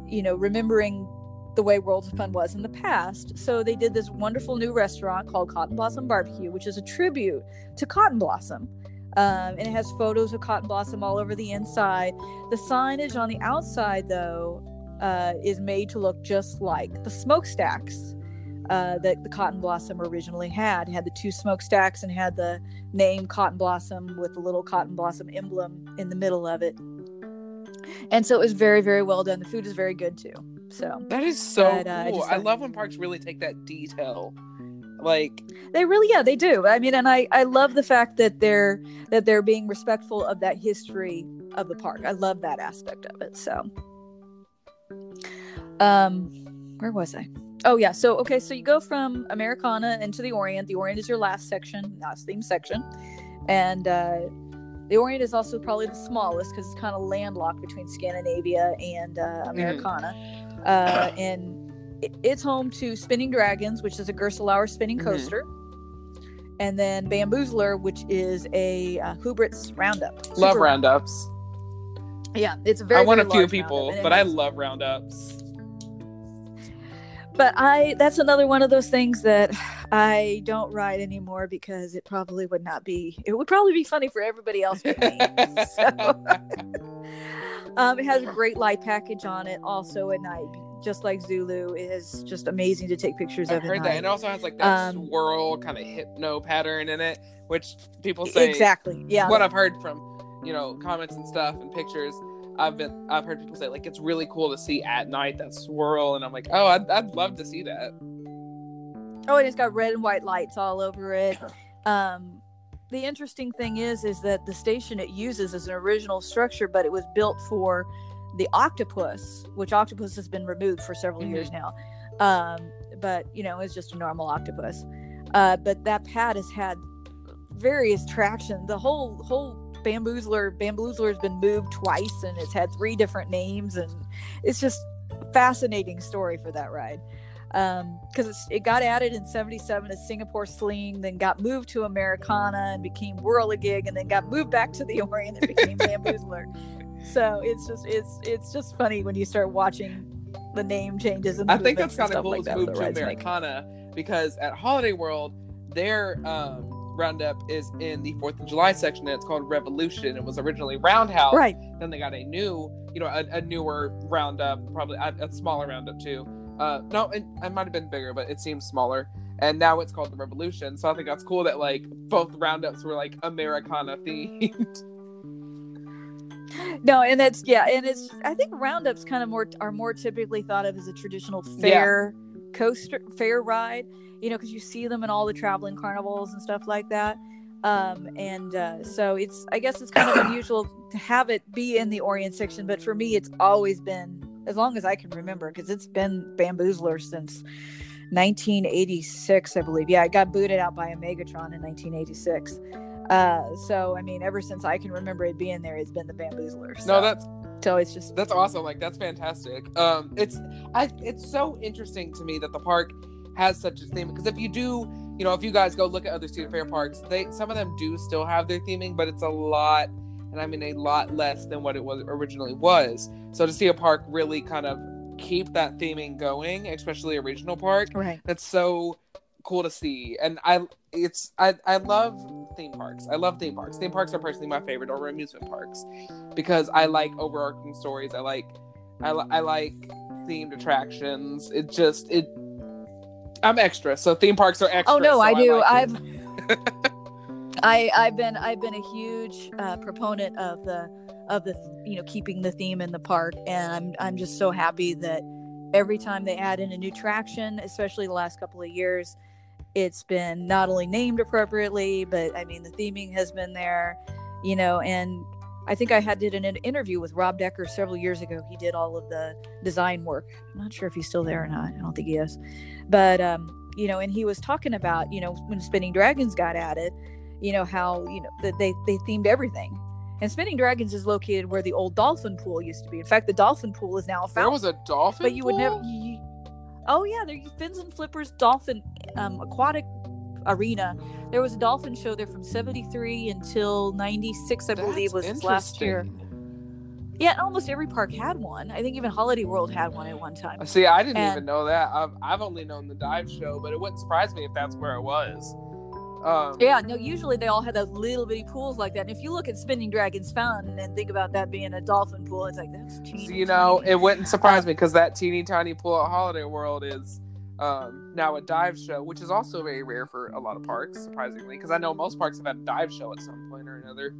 you know, remembering the way Worlds of Fun was in the past. So they did this wonderful new restaurant called Cotton Blossom Barbecue, which is a tribute to Cotton Blossom. Um, and it has photos of Cotton Blossom all over the inside. The signage on the outside, though, uh, is made to look just like the smokestacks uh, that the Cotton Blossom originally had. It had the two smokestacks and had the name Cotton Blossom with the little Cotton Blossom emblem in the middle of it. And so it was very, very well done. The food is very good too. So that is so but, uh, cool. just, I love when parks really take that detail. Like they really, yeah, they do. I mean, and I, I love the fact that they're that they're being respectful of that history of the park. I love that aspect of it. So, um, where was I? Oh yeah. So okay. So you go from Americana into the Orient. The Orient is your last section, last theme section, and uh, the Orient is also probably the smallest because it's kind of landlocked between Scandinavia and uh, Americana, uh, and it's home to Spinning Dragons, which is a Gerstlauer spinning Mhm. coaster. And then Bamboozler, which is a uh, Hrubetz Roundup. love roundups. Yeah, it's a very. I want a few people, roundup, and it but I love roundups. but I that's another one of those things that I don't ride anymore because it probably would not be it would probably be funny for everybody else so, um, it has a great light package on it also at night just like Zulu it is just amazing to take pictures I've of heard that, and it also has like that Um, swirl kind of hypno pattern in it, which people say exactly yeah what I've heard from you know comments and stuff and pictures. I've been I've heard people say like it's really cool to see at night that swirl, and I'm like, oh, I'd, I'd love to see that. Oh, and it's got red and white lights all over it. Um, the interesting thing is, is that the station it uses is an original structure, but it was built for the octopus, which octopus has been removed for several Mhm. years now. Um, but you know, it's just a normal octopus. Uh, but that pad has had various traction. The whole whole bamboozler bamboozler has been moved twice, and it's had three different names, and it's just a fascinating story for that ride because it got added in 77 as Singapore Sling, then got moved to Americana and became Whirligig, and then got moved back to the Orient and became Bamboozler. So it's just it's it's just funny when you start watching the name changes and the I think that's kind of cool like to that move to rides make. Americana because at Holiday World, their um, roundup is in the Fourth of July section, and it's called Revolution. It was originally Roundhouse, Right. Then they got a new, you know, a, a newer roundup, probably a, a smaller roundup too. Uh, no, it, it might have been bigger, but it seems smaller. And now it's called the Revolution. So I think that's cool that like both roundups were like Americana themed. No, and that's yeah, and it's I think roundups kind of more are more typically thought of as a traditional fair coaster fair ride, you know, because you see them in all the traveling carnivals and stuff like that. Um, and uh, so it's I guess it's kind of unusual to have it be in the Orient section, but for me, it's always been as long as I can remember because it's been Bamboozler since 1986, I believe. Yeah, it got booted out by a Megatron in 1986. Uh, so I mean, ever since I can remember it being there, it's been the Bamboozler. So, No, that's so it's just that's awesome. Like that's fantastic. Um, it's I it's so interesting to me that the park has such a theme because if you do, you know, if you guys go look at other student fair parks, they some of them do still have their theming, but it's a lot, and I mean a lot less than what it was originally was. So to see a park really kind of keep that theming going, especially a regional park, right. that's so cool to see. And i it's i i love theme parks. I love theme parks. Theme parks are personally my favorite over amusement parks because i like overarching stories. I like i, I like themed attractions. It just it i'm extra. So theme parks are extra Oh no, so I do. like I've. I I've been I've been a huge uh, proponent of the of the you know keeping the theme in the park, and I'm I'm just so happy that every time they add in a new traction, especially the last couple of years, it's been not only named appropriately, but I mean the theming has been there, you know, and I think I had did an interview with Rob Decker several years ago. He did all of the design work. I'm not sure if he's still there or not. I don't think he is. But um, you know, and he was talking about, you know, when Spinning Dragons got added, you know, how, you know, that they they themed everything. And Spinning Dragons is located where the old dolphin pool used to be. In fact, the dolphin pool is now a fountain. There was a dolphin. but you would never pool? you, Oh yeah, there fins and flippers dolphin um, aquatic arena. There was a dolphin show there from 73 until 96 I believe was last year. Yeah, almost every park had one. I think even Holiday World had one at one time. See, I didn't And- even know that. I've, I've only known the dive show, but it wouldn't surprise me if that's where it was. Um, Yeah, no, usually they all had those little bitty pools like that. And if you look at Spinning Dragons Fountain and think about that being a dolphin pool, it's like that's teeny. you know, it wouldn't surprise me because that teeny tiny pool at Holiday World is um, now a dive show, which is also very rare for a lot of parks, surprisingly, because I know most parks have had a dive show at some point or another.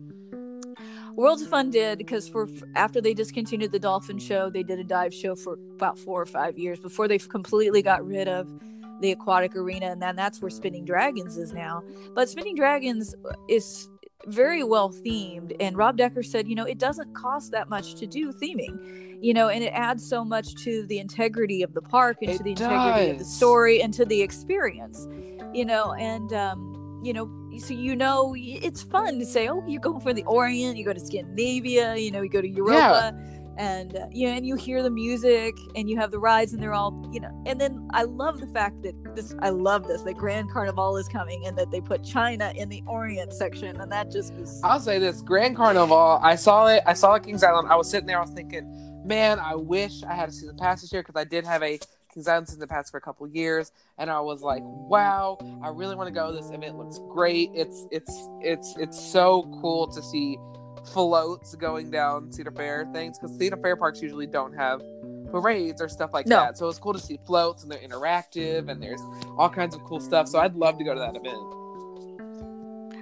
Worlds of Fun did because for after they discontinued the dolphin show, they did a dive show for about four or five years before they completely got rid of the aquatic arena, and then that's where Spinning Dragons is now. But Spinning Dragons is very well themed, and Rob Decker said, you know, it doesn't cost that much to do theming, you know, and it adds so much to the integrity of the park and It to the integrity of the story and to the experience, you know, and um, you know, so you know, it's fun to say, oh, you go for the Orient, you go to Scandinavia, you know, you go to Europa. And uh, you know, and you hear the music, and you have the rides, and they're all, you know. And then I love the fact that this, I love this, that Grand Carnival is coming, and that they put China in the Orient section, and that just was. I'll say this: Grand Carnival. I saw it. I saw it Kings Island. I was sitting there. I was thinking, man, I wish I had a season pass this year because I did have a Kings Island season pass for a couple years, and I was like, wow, I really want to go. This event looks great. It's it's it's it's so cool to see floats going down Cedar Fair things because Cedar Fair parks usually don't have parades or stuff like No. that. So it's cool to see floats and they're interactive and there's all kinds of cool stuff. So I'd love to go to that event.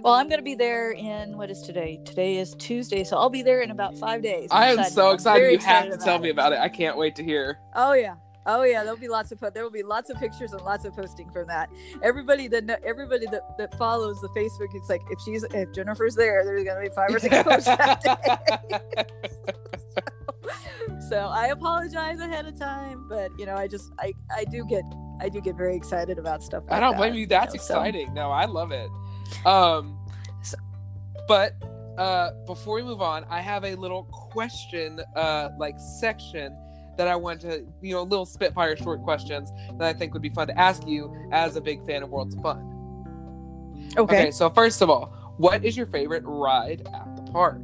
Well, I'm going to be there in what is today? Today is Tuesday, so I'll be there in about five days. I'm I am excited. so excited. You have to tell about me about it. I can't wait to hear. Oh yeah. Oh yeah, there'll be lots of put. There will be lots of pictures and lots of posting from that. Everybody that everybody that, that follows the Facebook, it's like if she's if Jennifer's there, there's gonna be five or six posts that day. so I apologize ahead of time, but you know I just I I do get I do get very excited about stuff. Like I don't that, blame you. That's know, so- exciting. No, I love it. Um, So- but uh, before we move on, I have a little question, uh, like section that I want to, you know, little spitfire short questions that I think would be fun to ask you as a big fan of Worlds of Fun. okay. Okay, so first of all, what is your favorite ride at the park?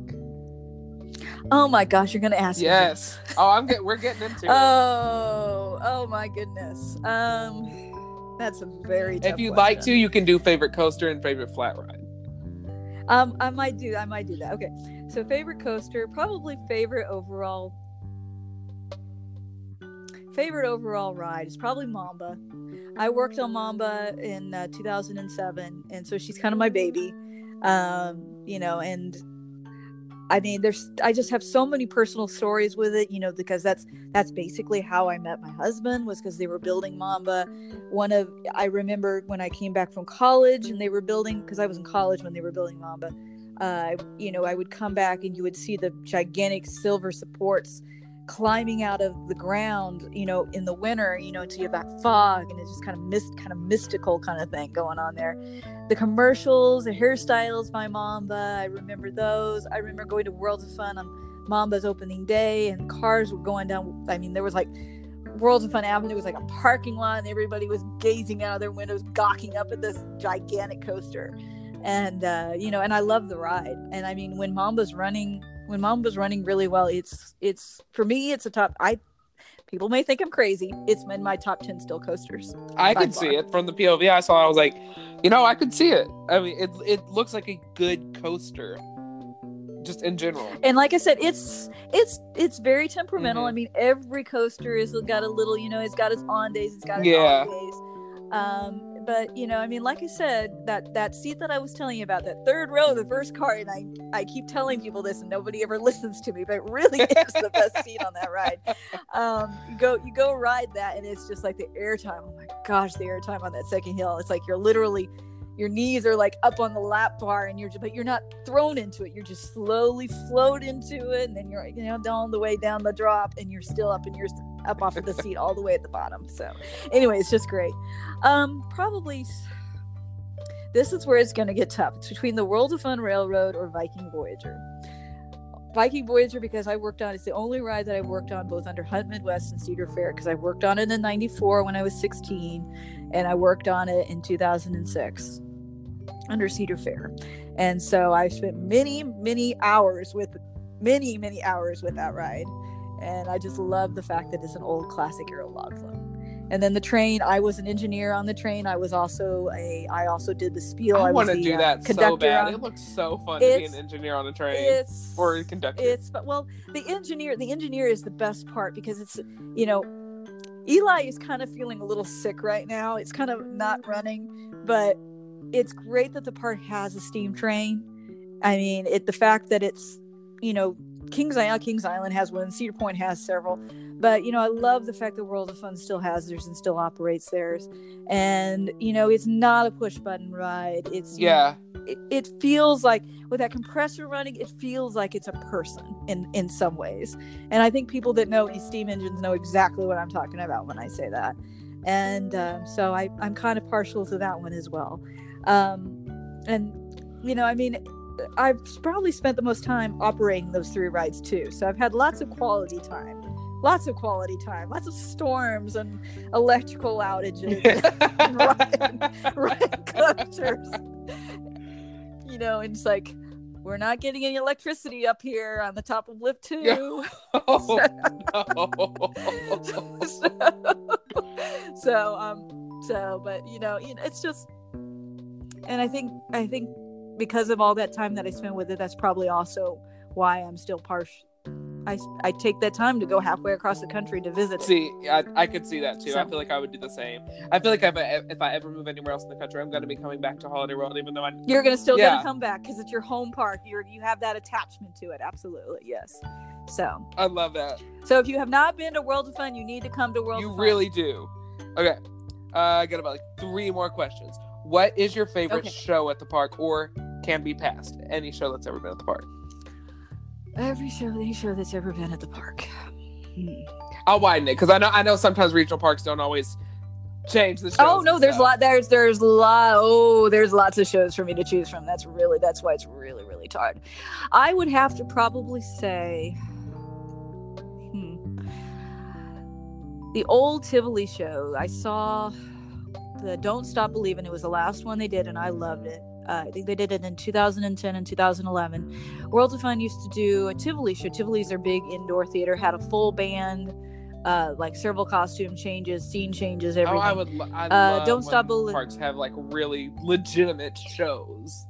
Oh my gosh, you're gonna ask me. Yes. Oh, I'm get. We're getting into it. Oh, oh my goodness. Um, that's a very. If you'd like to, you can do favorite coaster and favorite flat ride. Um, I might do. I might do that. Okay. So favorite coaster, probably favorite overall. Favorite overall ride is probably Mamba. I worked on Mamba in uh, 2007, and so she's kind of my baby. Um, you know, and I mean, there's I just have so many personal stories with it. You know, because that's that's basically how I met my husband was because they were building Mamba. One of I remember when I came back from college and they were building because I was in college when they were building Mamba. Uh, you know, I would come back and you would see the gigantic silver supports climbing out of the ground. You know, in the winter. You know, until you have that fog and it's just kind of mist, kind of mystical kind of thing going on there. The commercials, the hairstyles by Mamba. I remember those. I remember going to Worlds of Fun on Mamba's opening day and cars were going down. I mean, there was like Worlds of Fun Avenue was like a parking lot and everybody was gazing out of their windows, gawking up at this gigantic coaster. And, uh, you know, and I love the ride. And I mean, when Mamba's running, when Mamba was running really well, it's, it's, for me, it's a top, I, people may think I'm crazy. It's in my top 10 still coasters. I could see it from the POV I saw. I was like, you know, I could see it. I mean, it it looks like a good coaster, just in general. and like I said, it's it's it's very temperamental. Mhm. I mean, every coaster has got a little, you know, it's got its on days, it's got its Yeah. off days. Um, but you know, I mean, like I said, that that seat that I was telling you about, that third row, the first car, and I I keep telling people this, and nobody ever listens to me, but it really is the best seat on that ride. Um, you go you go ride that, and it's just like the airtime. Oh my gosh, the airtime on that second hill! It's like you're literally your knees are like up on the lap bar and you're just, but you're not thrown into it. You're just slowly float into it and then you're you know down the way down the drop and you're still up and you're up off of the seat all the way at the bottom. So anyway, it's just great. Um probably this is where it's going to get tough. It's between the World of Fun Railroad or Viking Voyager. Viking Voyager because I worked on it's the only ride that I worked on both under Hunt Midwest and Cedar Fair because I worked on it in 94 when I was 16 and I worked on it in 2006 under Cedar Fair. And so I spent many many hours with many many hours with that ride and I just love the fact that it's an old classic Arrow log flume and then the train i was an engineer on the train. I was also a i also did the spiel. I, i, want to do uh, that so bad. on- It looks so fun to be an engineer on a train it's or a conductor. it's but well the engineer the engineer is the best part because it's you know eli is kind of feeling a little sick right now. It's kind of not running but it's great that the park has a steam train. I mean it the fact that it's you know kings island kings island has one cedar point has several. But you know i love the fact that world of fun still has theirs and still operates theirs. And you know it's not a push button ride. It's yeah. it, it feels like with that compressor running it feels like it's a person in in some ways. And i think people that know steam engines know exactly what i'm talking about when i say that. And um, so I, i'm kind of partial to that one as well. Um, and you know i mean i've probably spent the most time operating those three rides too so i've had lots of quality time lots of quality time lots of storms and electrical outages ride. You know, and it's like we're not getting any electricity up here on the top of lift two. Yeah. oh, no. so, so, um, so, but you know, you know, it's just, and I think, I think because of all that time that I spent with it, that's probably also why I'm still partial. I, I take that time to go halfway across the country to visit. See, I, I could see that too. I feel like I would do the same. I feel like if I, if I ever move anywhere else in the country, I'm going to be coming back to Holiday World, even though I. You're gonna still Yeah. gonna come back because it's your home park. You're you have that attachment to it. Absolutely, yes. So, I love that. so if you have not been to World of Fun, you need to come to World you of Fun. really do. Okay, uh, I got about like three more questions. What is your favorite Okay. show at the park, or can be passed. any show that's ever been at the park? Every show, any show that's ever been at the park. Hmm. I'll widen it because I know I know sometimes regional parks don't always change the shows. Oh no, there's a lot. There's there's lot. Oh, there's lots of shows for me to choose from. That's really that's why it's really really hard. I would have to probably say, hmm, the old Tivoli show. I saw the Don't Stop Believing. It was the last one they did, and I loved it. Uh, I think they did it in 2010 and 2011. World of Fun used to do a Tivoli show. Tivoli's their big indoor theater, had a full band, uh, like several costume changes, scene changes, everything. Oh, I would. lo- I Uh, love Don't Stop Belie- Parks have like really legitimate shows.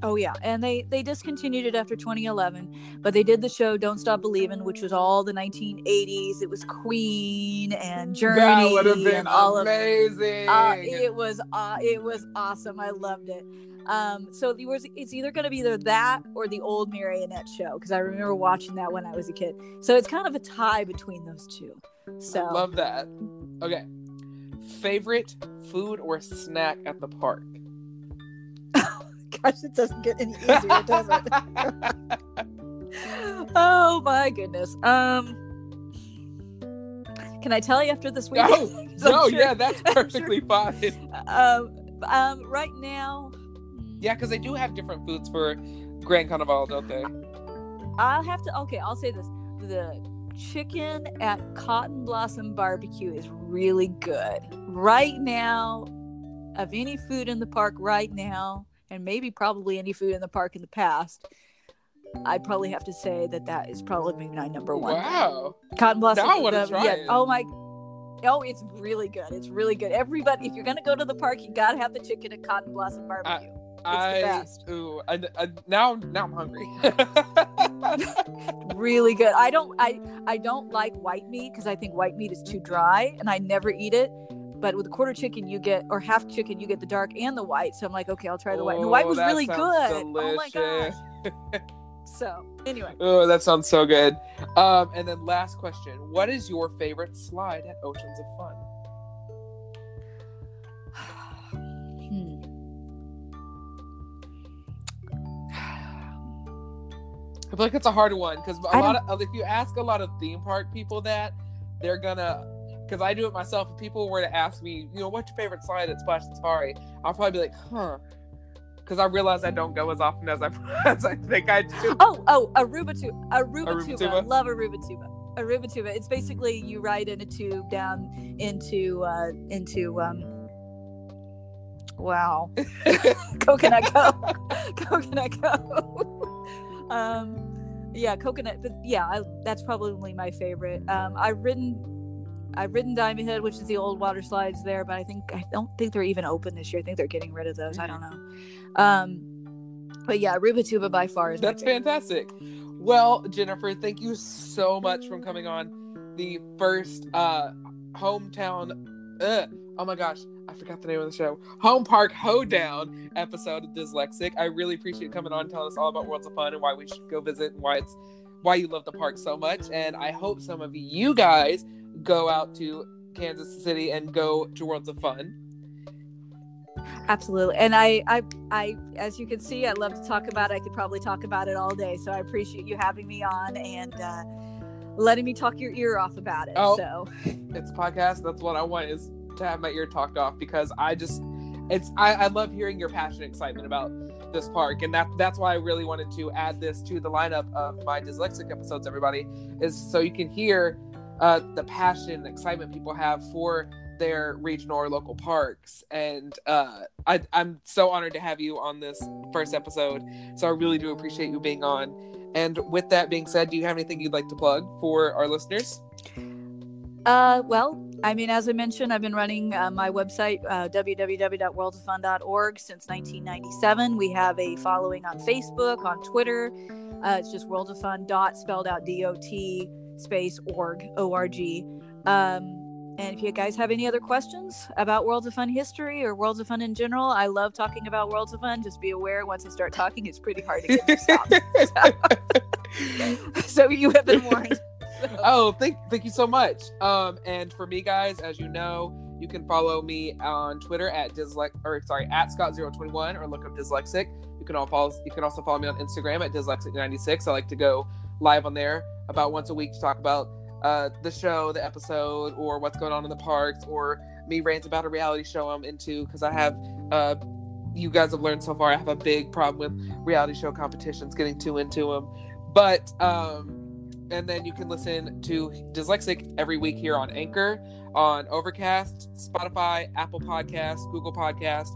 Oh yeah, and they they discontinued it after 2011, but they did the show "Don't Stop Believing," which was all the 1980s. It was Queen and Journey that would have been and all of. amazing. Uh, it was uh, it was awesome. I loved it. Um, so it was it's either going to be either that or the old marionette show because I remember watching that when I was a kid. So it's kind of a tie between those two. So I love that. Okay. Favorite food or snack at the park? gosh, it doesn't get any easier, does it? oh my goodness. Um, can I tell you after this week? no, no, sure- yeah, that's I'm sure- perfectly fine. Um, um, right now, Yeah, because they do have different foods for Grand Carnival, don't they? I'll have to. Okay, I'll say this: the chicken at Cotton Blossom Barbecue is really good right now. Of any food in the park right now, and maybe probably any food in the park in the past, I'd probably have to say that that is probably my number one. Wow. Cotton Blossom. Now I wanna the- try yeah, it. Oh my. Oh, it's really good. It's really good. Everybody, if you're gonna go to the park, you gotta have the chicken at Cotton Blossom Barbecue. I best. ooh, I, I, now now I'm hungry. really good. I don't I I don't like white meat because I think white meat is too dry and I never eat it. But with a quarter chicken, you get or half chicken, you get the dark and the white. So I'm like, okay, I'll try the white. And the white Oh, was really good. sounds Oh my gosh. So anyway, oh, that sounds so good. Um, and then last question: What is your favorite slide at Oceans of Fun? I feel like it's a hard one because a I lot of if you ask a lot of theme park people that, they're gonna because I do it myself. If people were to ask me, you know, what's your favorite slide at Splashin' Safari, I'll probably be like, huh. Because I realize I don't go as often as I as I think I do. Oh, oh, Aruba tube. Aruba, Aruba tuba. tuba? Love Aruba tuba. Aruba tuba. It's basically you ride in a tube down into uh into um wow. Coconut Cove. Coconut Cove. Um yeah, coconut but yeah, I, that's probably my favorite. Um I've ridden I've ridden Diamond Head, which is the old water slides there, but I think I don't think they're even open this year. I think they're getting rid of those. I don't know. Um but yeah, Aruba tuba by far is That's fantastic. Well, Jennifer, thank you so much for coming on the first uh hometown. Uh, oh my gosh, I forgot the name of the show. Home Park Hoedown episode of Dyslexic. I really appreciate coming on and telling us all about Worlds of Fun and why we should go visit and why it's why you love the park so much. And I hope some of you guys go out to Kansas City and go to Worlds of Fun. Absolutely. And I, I, I, as you can see, I love to talk about it. I could probably talk about it all day. So I appreciate you having me on and uh, letting me talk your ear off about it. Oh. So it's a podcast. That's what I want is to have my ear talked off because I just it's I, I love hearing your passion excitement about this park. And that that's why I really wanted to add this to the lineup of my dyslexic episodes everybody is so you can hear uh, the passion and excitement people have for their regional or local parks. And uh, I, I'm so honored to have you on this first episode. So I really do appreciate you being on. And with that being said do you have anything you'd like to plug for our listeners Uh, well, I mean, as I mentioned, I've been running uh, my website, uh, www.worldsofun.org, since 1997. We have a following on Facebook, on Twitter. Uh, it's just Worlds of Fun dot spelled out D O T space org O R G. Um, and if you guys have any other questions about Worlds of Fun history or Worlds of Fun in general, I love talking about Worlds of Fun. Just be aware once I start talking, it's pretty hard to get stop. so you have been warned. oh thank thank you so much. Um and for me guys as you know you can follow me on twitter at dyslex or sorry at scott021 or look up dyslexic. You can all follow you can also follow me on instagram at dyslexic96 i like to go live on there about once a week to talk about uh the show the episode or what's going on in the parks or me rant about a reality show i'm into because i have uh you guys have learned so far i have a big problem with reality show competitions getting too into them but um and then you can listen to Dyslexic every week here on Anchor, on Overcast, Spotify, Apple Podcasts, Google Podcast,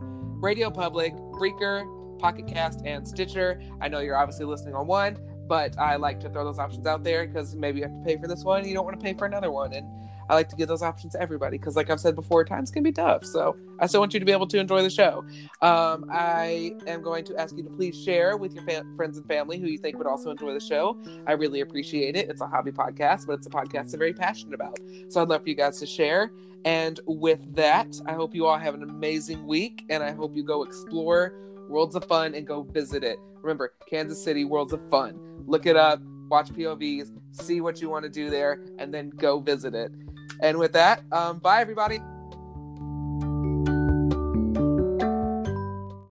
Radio Public, Breaker, Pocket Cast, and Stitcher. I know you're obviously listening on one, but I like to throw those options out there because maybe you have to pay for this one and you don't want to pay for another one. And I like to give those options to everybody because, like I've said before, times can be tough. So I still want you to be able to enjoy the show. Um, I am going to ask you to please share with your fa- friends and family who you think would also enjoy the show. I really appreciate it. It's a hobby podcast, but it's a podcast I'm very passionate about. So I'd love for you guys to share. And with that, I hope you all have an amazing week and I hope you go explore Worlds of Fun and go visit it. Remember, Kansas City, Worlds of Fun. Look it up, watch POVs, see what you want to do there, and then go visit it. And with that, um, bye everybody.